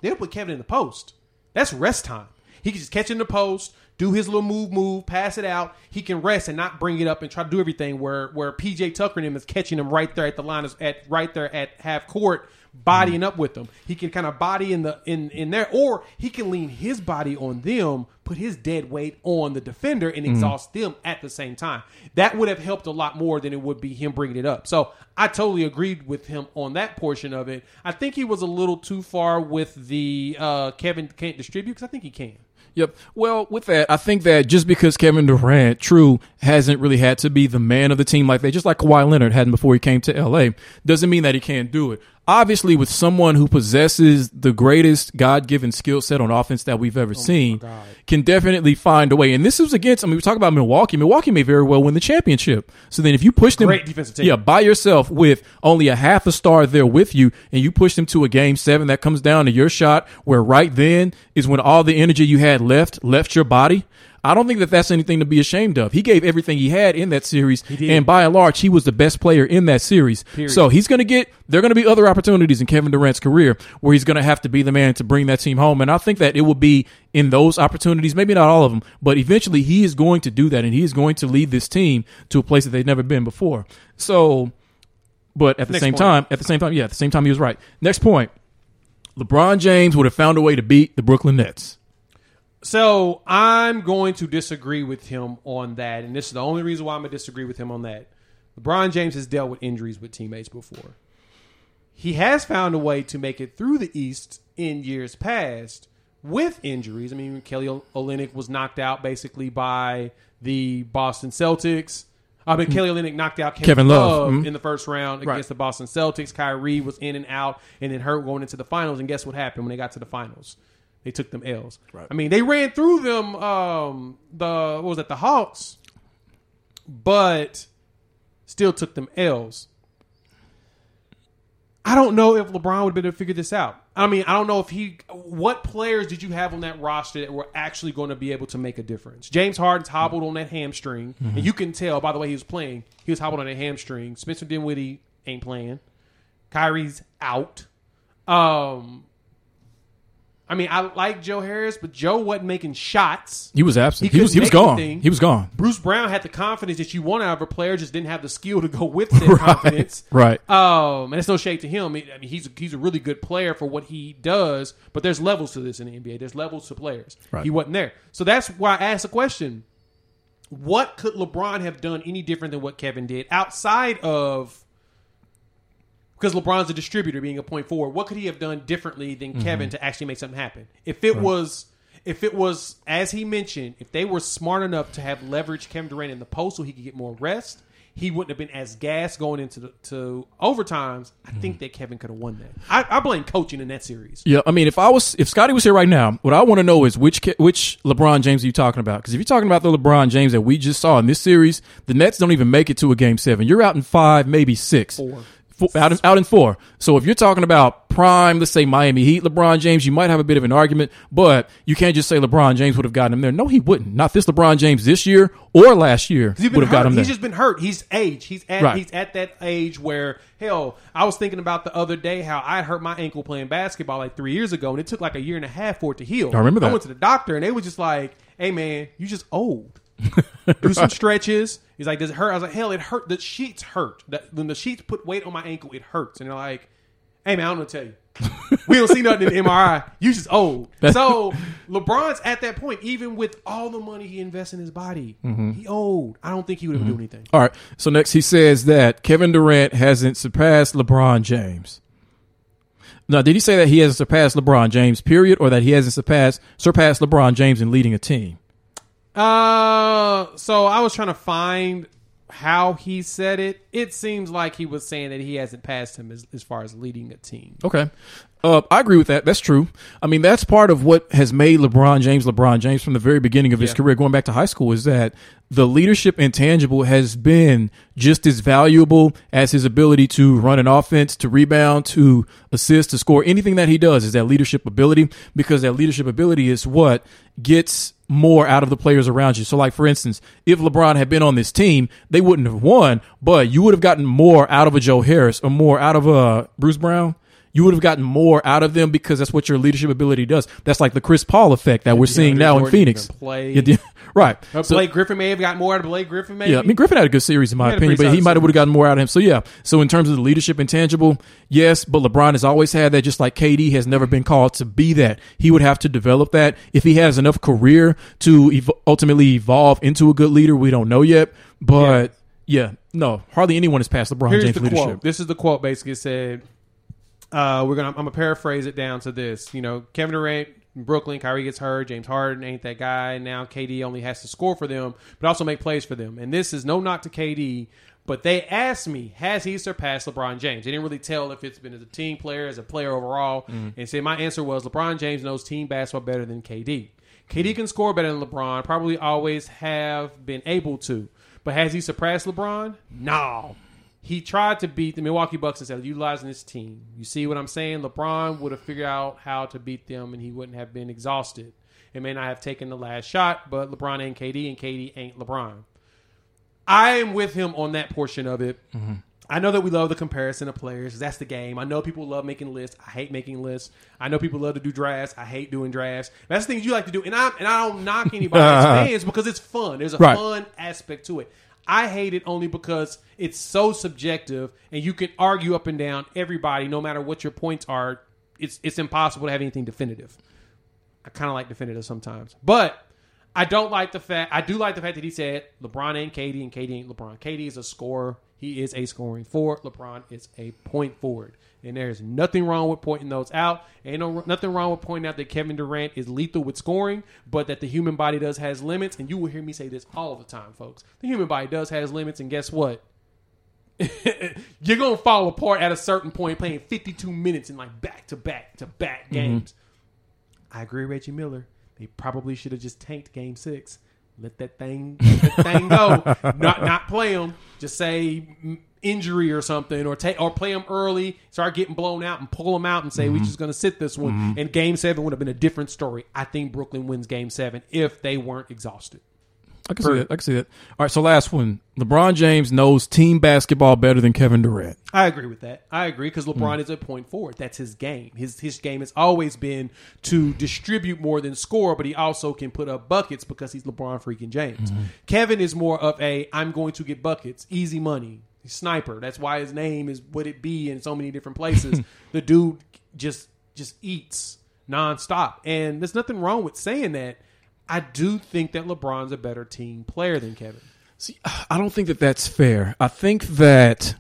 They would put Kevin in the post. That's rest time. He can just catch in the post, do his little move, move, pass it out. He can rest and not bring it up and try to do everything. Where where PJ Tucker and him is catching him right there at the line, of, at right there at half court, bodying up with them. He can kind of body in the in in there, or he can lean his body on them, put his dead weight on the defender, and exhaust them at the same time. That would have helped a lot more than it would be him bringing it up. So I totally agreed with him on that portion of it. I think he was a little too far with the uh, Kevin can't distribute because I think he can. Yep. Well, with that, I think that just because Kevin Durant, true, hasn't really had to be the man of the team like that, just like Kawhi Leonard hadn't before he came to LA, doesn't mean that he can't do it. Obviously, with someone who possesses the greatest God given skill set on offense that we've ever oh seen, can definitely find a way. And this was against, I mean, we talk about Milwaukee. Milwaukee may very well win the championship. So then if you push them, Great defensive team. yeah, by yourself with only a half a star there with you, and you push them to a game seven that comes down to your shot, where right then is when all the energy you had left left your body. I don't think that that's anything to be ashamed of. He gave everything he had in that series, and by and large, he was the best player in that series. So he's going to get. There are going to be other opportunities in Kevin Durant's career where he's going to have to be the man to bring that team home, and I think that it will be in those opportunities. Maybe not all of them, but eventually he is going to do that, and he is going to lead this team to a place that they've never been before. So but at the Next same point. time, at the same time, yeah, at the same time, he was right. Next point: LeBron James would have found a way to beat the Brooklyn Nets. So I'm going to disagree with him on that, and this is the only reason why I'm going to disagree with him on that. LeBron James has dealt with injuries with teammates before. He has found a way to make it through the East in years past with injuries. I mean, Kelly Olynyk was knocked out basically by the Boston Celtics. I mean, Kelly Olynyk knocked out Kevin, Kevin Love. Love, Mhm. in the first round Right. against the Boston Celtics. Kyrie was in and out, and then hurt going into the finals. And guess what happened when they got to the finals? They took them L's. Right. I mean, they ran through them. Um, the what was that? The Hawks, but still took them L's. I don't know if LeBron would have been able to figure this out. I mean, I don't know if he. What players did you have on that roster that were actually going to be able to make a difference? James Harden's hobbled on that hamstring, and you can tell by the way he was playing. He was hobbled on that hamstring. Spencer Dinwiddie ain't playing. Kyrie's out. Um, I mean, I like Joe Harris, but Joe wasn't making shots. He was absent. He He, was he was gone. anything. He was gone. Bruce Brown had the confidence that you want out of a player, just didn't have the skill to go with that confidence. Right. Um, and it's no shade to him. I mean, he's he's a really good player for what he does. But there's levels to this in the NBA. There's levels to players. Right. He wasn't there, so that's why I asked the question: What could LeBron have done any different than what Kevin did outside of? Because LeBron's a distributor, being a point forward, what could he have done differently than mm-hmm. Kevin to actually make something happen? If it was, if it was as he mentioned, if they were smart enough to have leveraged Kevin Durant in the post so he could get more rest, he wouldn't have been as gas going into the to overtimes. I mm-hmm. think that Kevin could have won that. I, I blame coaching in that series. Yeah, I mean, if I was, if Scottie was here right now, what I want to know is which which LeBron James are you talking about? Because if you're talking about the LeBron James that we just saw in this series, the Nets don't even make it to a game seven. You're out in five, maybe six. Four. Four, out, in, out in four. So if you're talking about prime, let's say Miami Heat, LeBron James, you might have a bit of an argument, but you can't just say LeBron James would have gotten him there. No, he wouldn't. Not this LeBron James this year or last year would have got him there. He's just been hurt. He's age. He's at Right. he's at that age where hell. I was thinking about the other day how I hurt my ankle playing basketball like three years ago, and it took like a year and a half for it to heal. I remember that. I went to the doctor, and they were just like, "Hey man, you just old." Do some stretches. He's like, "Does it hurt?" I was like, "Hell, it hurt. The sheets hurt. That when the sheets put weight on my ankle, it hurts." And they're like, "Hey man, I'm gonna tell you." we don't see nothing in the MRI. You just old. So LeBron's at that point, even with all the money he invests in his body, Mm-hmm. he old. I don't think he would have do anything. All right. So next he says that Kevin Durant hasn't surpassed LeBron James. Now, did he say that he hasn't surpassed LeBron James, period, or that he hasn't surpassed surpassed LeBron James in leading a team? Uh, so I was trying to find how he said it. It seems like he was saying that he hasn't passed him as, as far as leading a team. Okay. Uh, I agree with that. That's true. I mean, that's part of what has made LeBron James LeBron James from the very beginning of his Yeah. career, going back to high school, is that the leadership intangible has been just as valuable as his ability to run an offense, to rebound, to assist, to score. Anything that he does is that leadership ability because that leadership ability is what gets more out of the players around you. So, like for instance, if LeBron had been on this team, they wouldn't have won, but you would have gotten more out of a Joe Harris or more out of a Bruce Brown you would have gotten more out of them because that's what your leadership ability does. That's like the Chris Paul effect that we're seeing now in Phoenix. played. Yeah, right. So- Blake Griffin may have got more out of Blake Griffin. Maybe. yeah, I mean Griffin had a good series in my He had a opinion, but he might have would have gotten more out of him. So yeah. So in terms of the leadership intangible, yes, but LeBron has always had that. Just like KD has never been called to be that. He would have to develop that. If he has enough career to ev- ultimately evolve into a good leader, we don't know yet. But yeah, no, hardly anyone has passed LeBron Here's James the leadership. quote. This is the quote. Basically, it said, uh, "We're gonna. I'm gonna paraphrase it down to this. You know, Kevin Durant, Brooklyn, Kyrie gets hurt. James Harden ain't that guy. Now KD only has to score for them, but also make plays for them. And this is no knock to KD." But they asked me, has he surpassed LeBron James? They didn't really tell if it's been as a team player, as a player overall. And say my answer was LeBron James knows team basketball better than KD. KD can score better than LeBron, probably always have been able to. But has he surpassed LeBron? No. He tried to beat the Milwaukee Bucks instead of utilizing his team. You see what I'm saying? LeBron would have figured out how to beat them and he wouldn't have been exhausted. It may not have taken the last shot, but LeBron ain't KD and KD ain't LeBron. I am with him on that portion of it. I know that we love the comparison of players. That's the game. I know people love making lists. I hate making lists. I know people love to do drafts. I hate doing drafts. That's the things you like to do. And I and I don't knock anybody's fans because it's fun. There's a Right. fun aspect to it. I hate it only because it's so subjective and you can argue up and down everybody no matter what your points are. It's it's impossible to have anything definitive. I kind of like definitive sometimes, but I don't like the fact. I do like the fact that he said LeBron ain't KD and KD ain't LeBron. KD is a scorer. He is a scoring forward. LeBron is a point forward. And there's nothing wrong with pointing those out. Ain't no nothing wrong with pointing out that Kevin Durant is lethal with scoring, but that the human body does has limits. And you will hear me say this all the time, folks. The human body does has limits, and guess what? You're gonna fall apart at a certain point playing 52 minutes in like back to back to back mm-hmm. games. I agree, Reggie Miller. They probably should have just tanked Game Six. Let that thing, let that thing go. Not not play them. Just say injury or something, or take or play them early. Start getting blown out and pull them out and say we're mm-hmm. just going to sit this one. Mm-hmm. And Game Seven would have been a different story. I think Brooklyn wins Game Seven if they weren't exhausted. I can see that. I can see that. All right, so last one. LeBron James knows team basketball better than Kevin Durant. I agree with that. I agree because LeBron hmm. is a point forward. That's his game. His his game has always been to distribute more than score, but he also can put up buckets because he's LeBron freaking James. Mm-hmm. Kevin is more of a I'm going to get buckets, easy money, sniper. That's why his name is what it be in so many different places. the dude just just eats nonstop, and there's nothing wrong with saying that. I do think that LeBron's a better team player than Kevin. See, I don't think that that's fair. I think that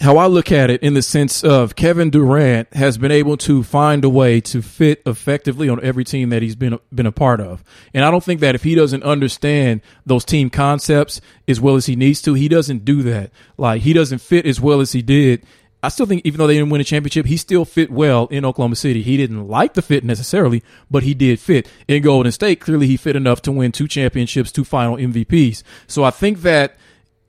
how I look at it in the sense of Kevin Durant has been able to find a way to fit effectively on every team that he's been been a part of. And I don't think that if he doesn't understand those team concepts as well as he needs to, he doesn't do that. Like he doesn't fit as well as he did I still think even though they didn't win a championship, he still fit well in Oklahoma City. He didn't like the fit necessarily, but he did fit. In Golden State, clearly he fit enough to win two championships, two final MVPs. So I think that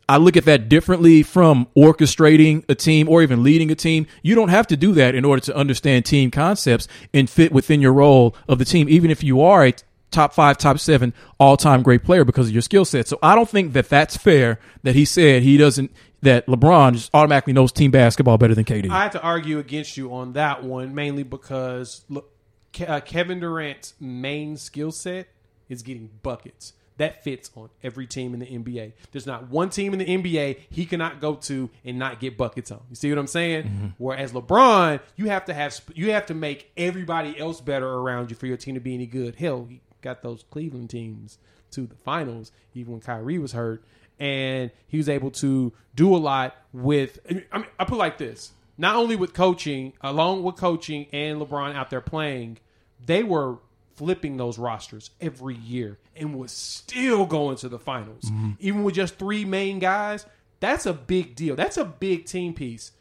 I look at that differently from orchestrating a team or even leading a team. You don't have to do that in order to understand team concepts and fit within your role of the team, even if you are a top five, top seven, all time great player because of your skill set. So I don't think that that's fair that he said he doesn't, that LeBron just automatically knows team basketball better than KD. I have to argue against you on that one, mainly because look, uh, Kevin Durant's main skill set is getting buckets. That fits on every team in the NBA. There's not one team in the NBA he cannot go to and not get buckets on. You see what I'm saying? Whereas LeBron, you have to have you have to make everybody else better around you for your team to be any good. Hell, he got those Cleveland teams to the finals, even when Kyrie was hurt, and he was able to do a lot with. I mean, I put it like this: not only with coaching, along with coaching and LeBron out there playing, they were flipping those rosters every year and was still going to the finals, mm-hmm. even with just three main guys. That's a big deal. That's a big team piece.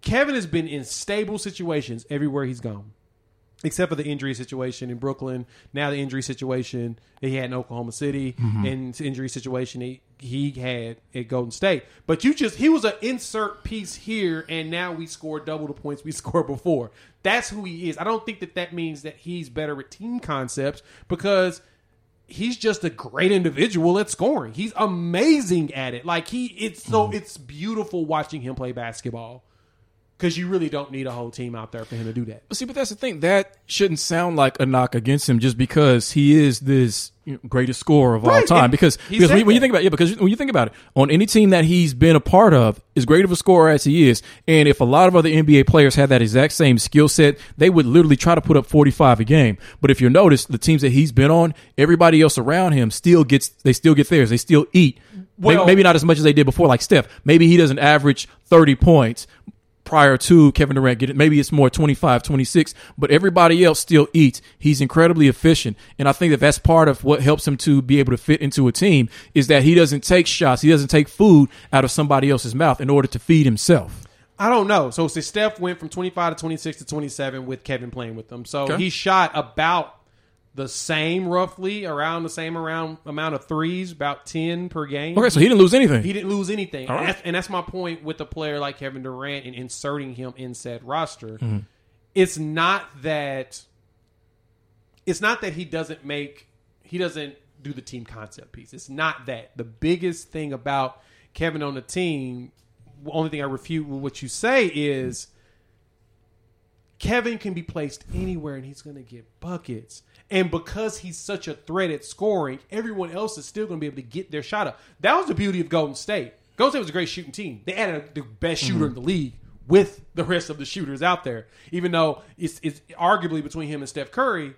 Kevin has been in stable situations everywhere he's gone except for the injury situation in Brooklyn. Now the injury situation that he had in Oklahoma City, mm-hmm. and injury situation he, he had at Golden State. But you just he was an insert piece here, and now we score double the points we scored before. That's who he is. I don't think that that means that he's better at team concepts because. He's just a great individual at scoring. He's amazing at it. Like he, it's so mm-hmm. it's beautiful watching him play basketball because you really don't need a whole team out there for him to do that. See, but that's the thing. That shouldn't sound like a knock against him just because he is this you know, greatest scorer of all time. and Because, because when, when you think about yeah, because when you think about it, on any team that he's been a part of, as great of a scorer as he is, and if a lot of other NBA players had that exact same skill set, they would literally try to put up forty five a game. But if you notice, the teams that he's been on, everybody else around him still gets they still get theirs. They still eat. Well- maybe, maybe not as much as they did before, like Steph. Maybe he doesn't average thirty points prior to Kevin Durant getting maybe it's more 25 26 but everybody else still eats he's incredibly efficient and I think that that's part of what helps him to be able to fit into a team is that he doesn't take shots he doesn't take food out of somebody else's mouth in order to feed himself I don't know. So, so Steph went from 25 to 26 to 27 with Kevin playing with them. So Okay. he shot about the same, roughly around the same around amount of threes, about 10 per game. okay so he didn't lose anything He didn't lose anything. And, that's, and that's my point with a player like Kevin Durant and inserting him in said roster. Mm-hmm. It's not that it's not that he doesn't make he doesn't do the team concept piece. It's not that. The biggest thing about Kevin on the team, the only thing I refute with what you say is Kevin can be placed anywhere and he's going to get buckets. And because he's such a threat at scoring, everyone else is still going to be able to get their shot up. That was the beauty of Golden State. Golden State was a great shooting team. They added the best shooter in mm-hmm. the league with the rest of the shooters out there. Even though it's, it's arguably between him and Steph Curry,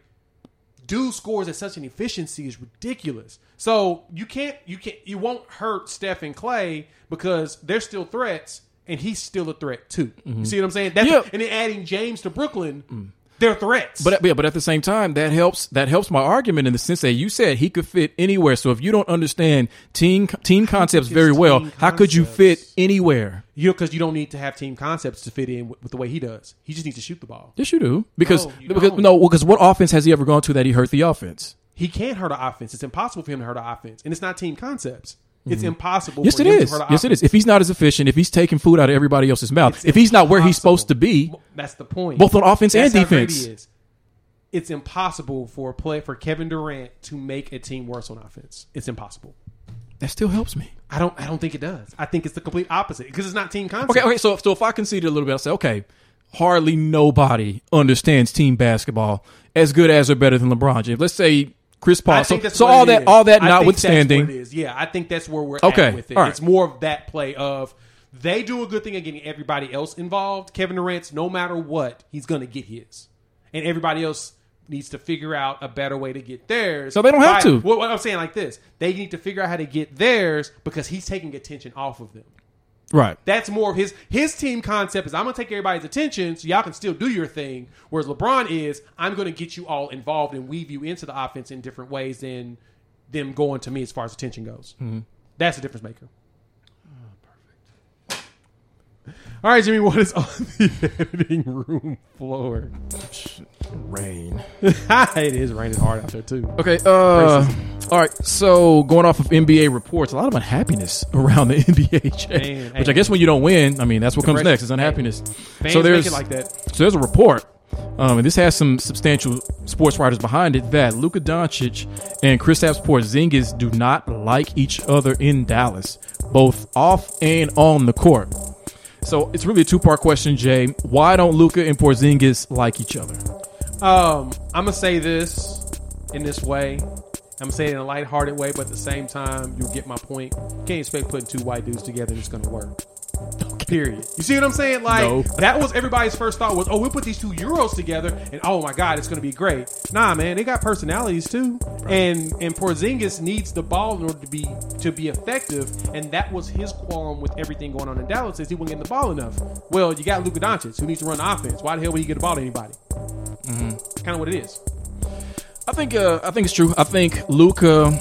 dude scores at such an efficiency is ridiculous. So you can't you can't you won't hurt Steph and Klay because they're still threats and he's still a threat too. You mm-hmm. see what I'm saying? That's Yeah. and then adding James to Brooklyn, mm. They're threats. But yeah, but at the same time, that helps. That helps my argument in the sense that you said he could fit anywhere. So if you don't understand team team concepts very well, team how could you fit anywhere? you because you don't need to have team concepts to fit in with, with the way he does. He just needs to shoot the ball. Yes, you do. Because No, because don't. no, because what offense has he ever gone to that he hurt the offense? He can't hurt an offense. It's impossible for him to hurt an offense, and it's not team concepts. It's impossible. Mm-hmm. Yes, for it him is. To hurt Yes, it is. If he's not as efficient, if he's taking food out of everybody else's mouth, It's if he's not where he's impossible. supposed to be, That's the point. Both on offense That's and how great defense. he is. It's impossible for a play for Kevin Durant to make a team worse on offense. It's impossible. that still helps me. I don't. I don't think it does. I think it's the complete opposite because it's not team concept. Okay, okay. So, so if I conceded a little bit, I'll say, okay, hardly nobody understands team basketball as good as or better than LeBron James. Let's say Chris Paul. So, so all that, all that notwithstanding, it is. yeah, I think that's where we're Okay, at with it. right. It's more of that play of they do a good thing at getting everybody else involved. Kevin Durant's no matter what, he's going to get his, and everybody else needs to figure out a better way to get theirs. So they don't have By- to. What, what I'm saying like this, they need to figure out how to get theirs because he's taking attention off of them. Right? That's more of his his team concept is I'm gonna take everybody's attention so y'all can still do your thing. Whereas LeBron is I'm gonna get you all involved and weave you into the offense in different ways than them going to me as far as attention goes. Mm-hmm. That's a difference maker. All right, Jimmy, what is on the editing room floor? Rain. it is raining hard out there too. Okay. Uh, all right. So going off of NBA reports, a lot of unhappiness around the NBA, Jay, Man, which hey. I guess when you don't win, I mean that's what comes next is unhappiness. Fans so there's make it like that. So there's a report, um, and this has some substantial sports writers behind it that Luka Doncic and Kristaps Porzingis do not like each other in Dallas, both off and on the court. So it's really a two part question, Jay. Why don't Luka and Porzingis like each other? Um, I'm gonna say this in this way. I'm gonna say it in a lighthearted way, but at the same time, you'll get my point. You can't expect putting two white dudes together and it's gonna work. Period. You see what I'm saying? Like No. that was everybody's first thought was, oh, we'll put these two Euros together, and oh my god, it's gonna be great. Nah, man, they got personalities too, and and Porzingis needs the ball in order to be to be effective, and that was his qualm with everything going on in Dallas is he wasn't getting the ball enough. Well, you got Luka Doncic who needs to run the offense. Why the hell would he get the ball to anybody? Kind of what it is. I think uh, I think it's true. I think Luka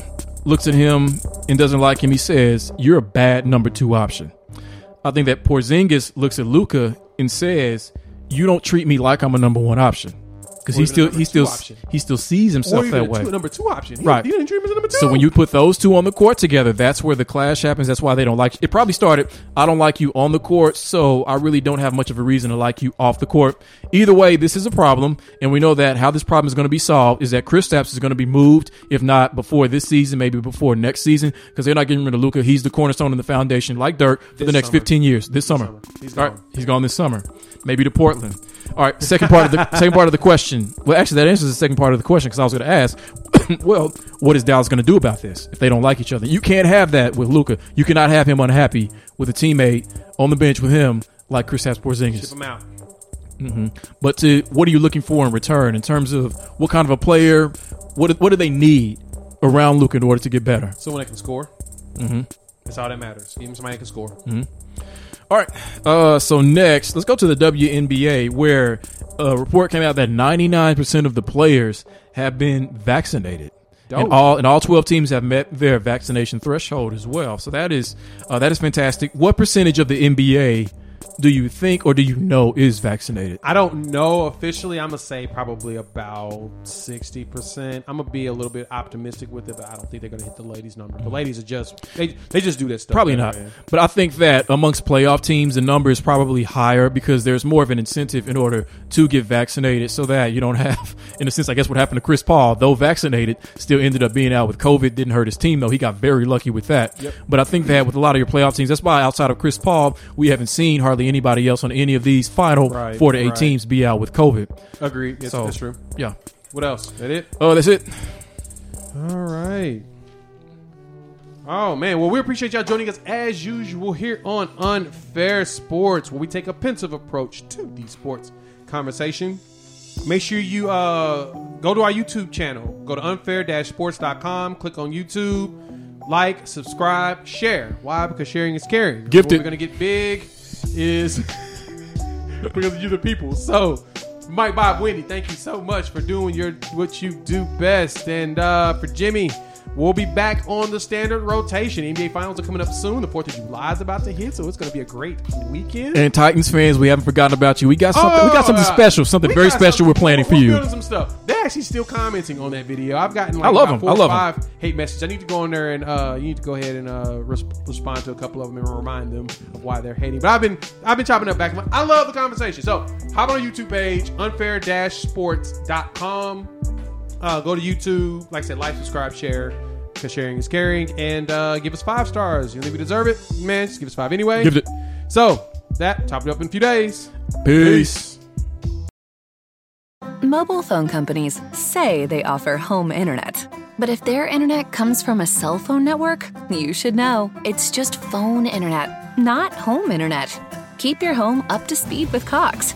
looks at him and doesn't like him. He says, "You're a bad number two option." I think that Porzingis looks at Luka and says, "You don't treat me like I'm a number one option." Because he still he still option. he still sees himself that way. two, number two option. He, Right. He didn't dream as a number two. So when you put those two on the court together, that's where the clash happens. That's why they don't like. It probably started. I don't like you on the court, so I really don't have much of a reason to like you off the court. Either way, this is a problem, and we know that how this problem is going to be solved is that Kristaps is going to be moved, if not before this season, maybe before next season, because they're not getting rid of Luka. He's the cornerstone of the foundation, like Dirk, for the next summer. 15 years. This summer, summer. He's All right, gone. he's gone this summer. Maybe to Portland. All right, second part of the second part of the question. Well, actually, that answers the second part of the question because I was going to ask. well, what is Dallas going to do about this if they don't like each other? You can't have that with Luka. You cannot have him unhappy with a teammate on the bench with him like Chris ship Porzingis. him out. But to what are you looking for in return in terms of what kind of a player? What what do they need around Luka in order to get better? Someone that can score. Mm-hmm. That's all that matters. Give him somebody that can score. All right. Uh, so next, let's go to the WNBA, where a report came out that 99% of the players have been vaccinated. And all and all 12 teams have met their vaccination threshold as well. So that is uh, that is fantastic. What percentage of the NBA do you think or do you know is vaccinated? I don't know officially. I'm gonna say probably about sixty percent. I'm gonna be a little bit optimistic with it, but I don't think they're gonna hit the ladies' number. The ladies are just they they just do that stuff. Probably not. man. But I think that amongst playoff teams, the number is probably higher because there's more of an incentive in order to get vaccinated so that you don't have, in a sense, I guess what happened to Chris Paul, though vaccinated, still ended up being out with COVID. Didn't hurt his team, though. He got very lucky with that. Yep. But I think that with a lot of your playoff teams, that's why outside of Chris Paul, we haven't seen hardly anybody else on any of these final Right, four to eight right. teams be out with COVID. Agreed. Yes, So- that's true. Yeah. What else? That it? Oh, that's it. All right. Oh man, well we appreciate y'all joining us as usual here on Unfair Sports, where we take a pensive approach to the sports conversation. Make sure you uh, go to our YouTube channel. Go to unfair-sports.com. Click on YouTube. Like, subscribe, share. Why? Because sharing is caring. Gifted. We're gonna get big. Is because of you, the people. So, Mike Bob Wendy, thank you so much for doing your what you do best. And uh, for Jimmy, we'll be back on the standard rotation. NBA Finals are coming up soon. The Fourth of July is about to hit, so it's going to be a great weekend. And Titans fans, we haven't forgotten about you. We got something. we got something Oh, uh, special, something very special. something- We're planning for we're you. building some stuff. They're actually still commenting on that video. I've gotten like I love them. I or love five hate messages. I need to go in there and uh, you need to go ahead and uh, res- respond to a couple of them and remind them of why they're hating. But I've been I've been chopping up back. I love the conversation. So hop on our YouTube page, unfair-sports.com. Uh, go to YouTube. Like I said, like, subscribe, share. Because sharing is caring. And uh, give us five stars. You think we deserve it? Man, just give us five anyway. Give it. So, that, top it up in a few days. Peace. Mobile phone companies say they offer home internet. But if their internet comes from a cell phone network, you should know. It's just phone internet, not home internet. Keep your home up to speed with Cox.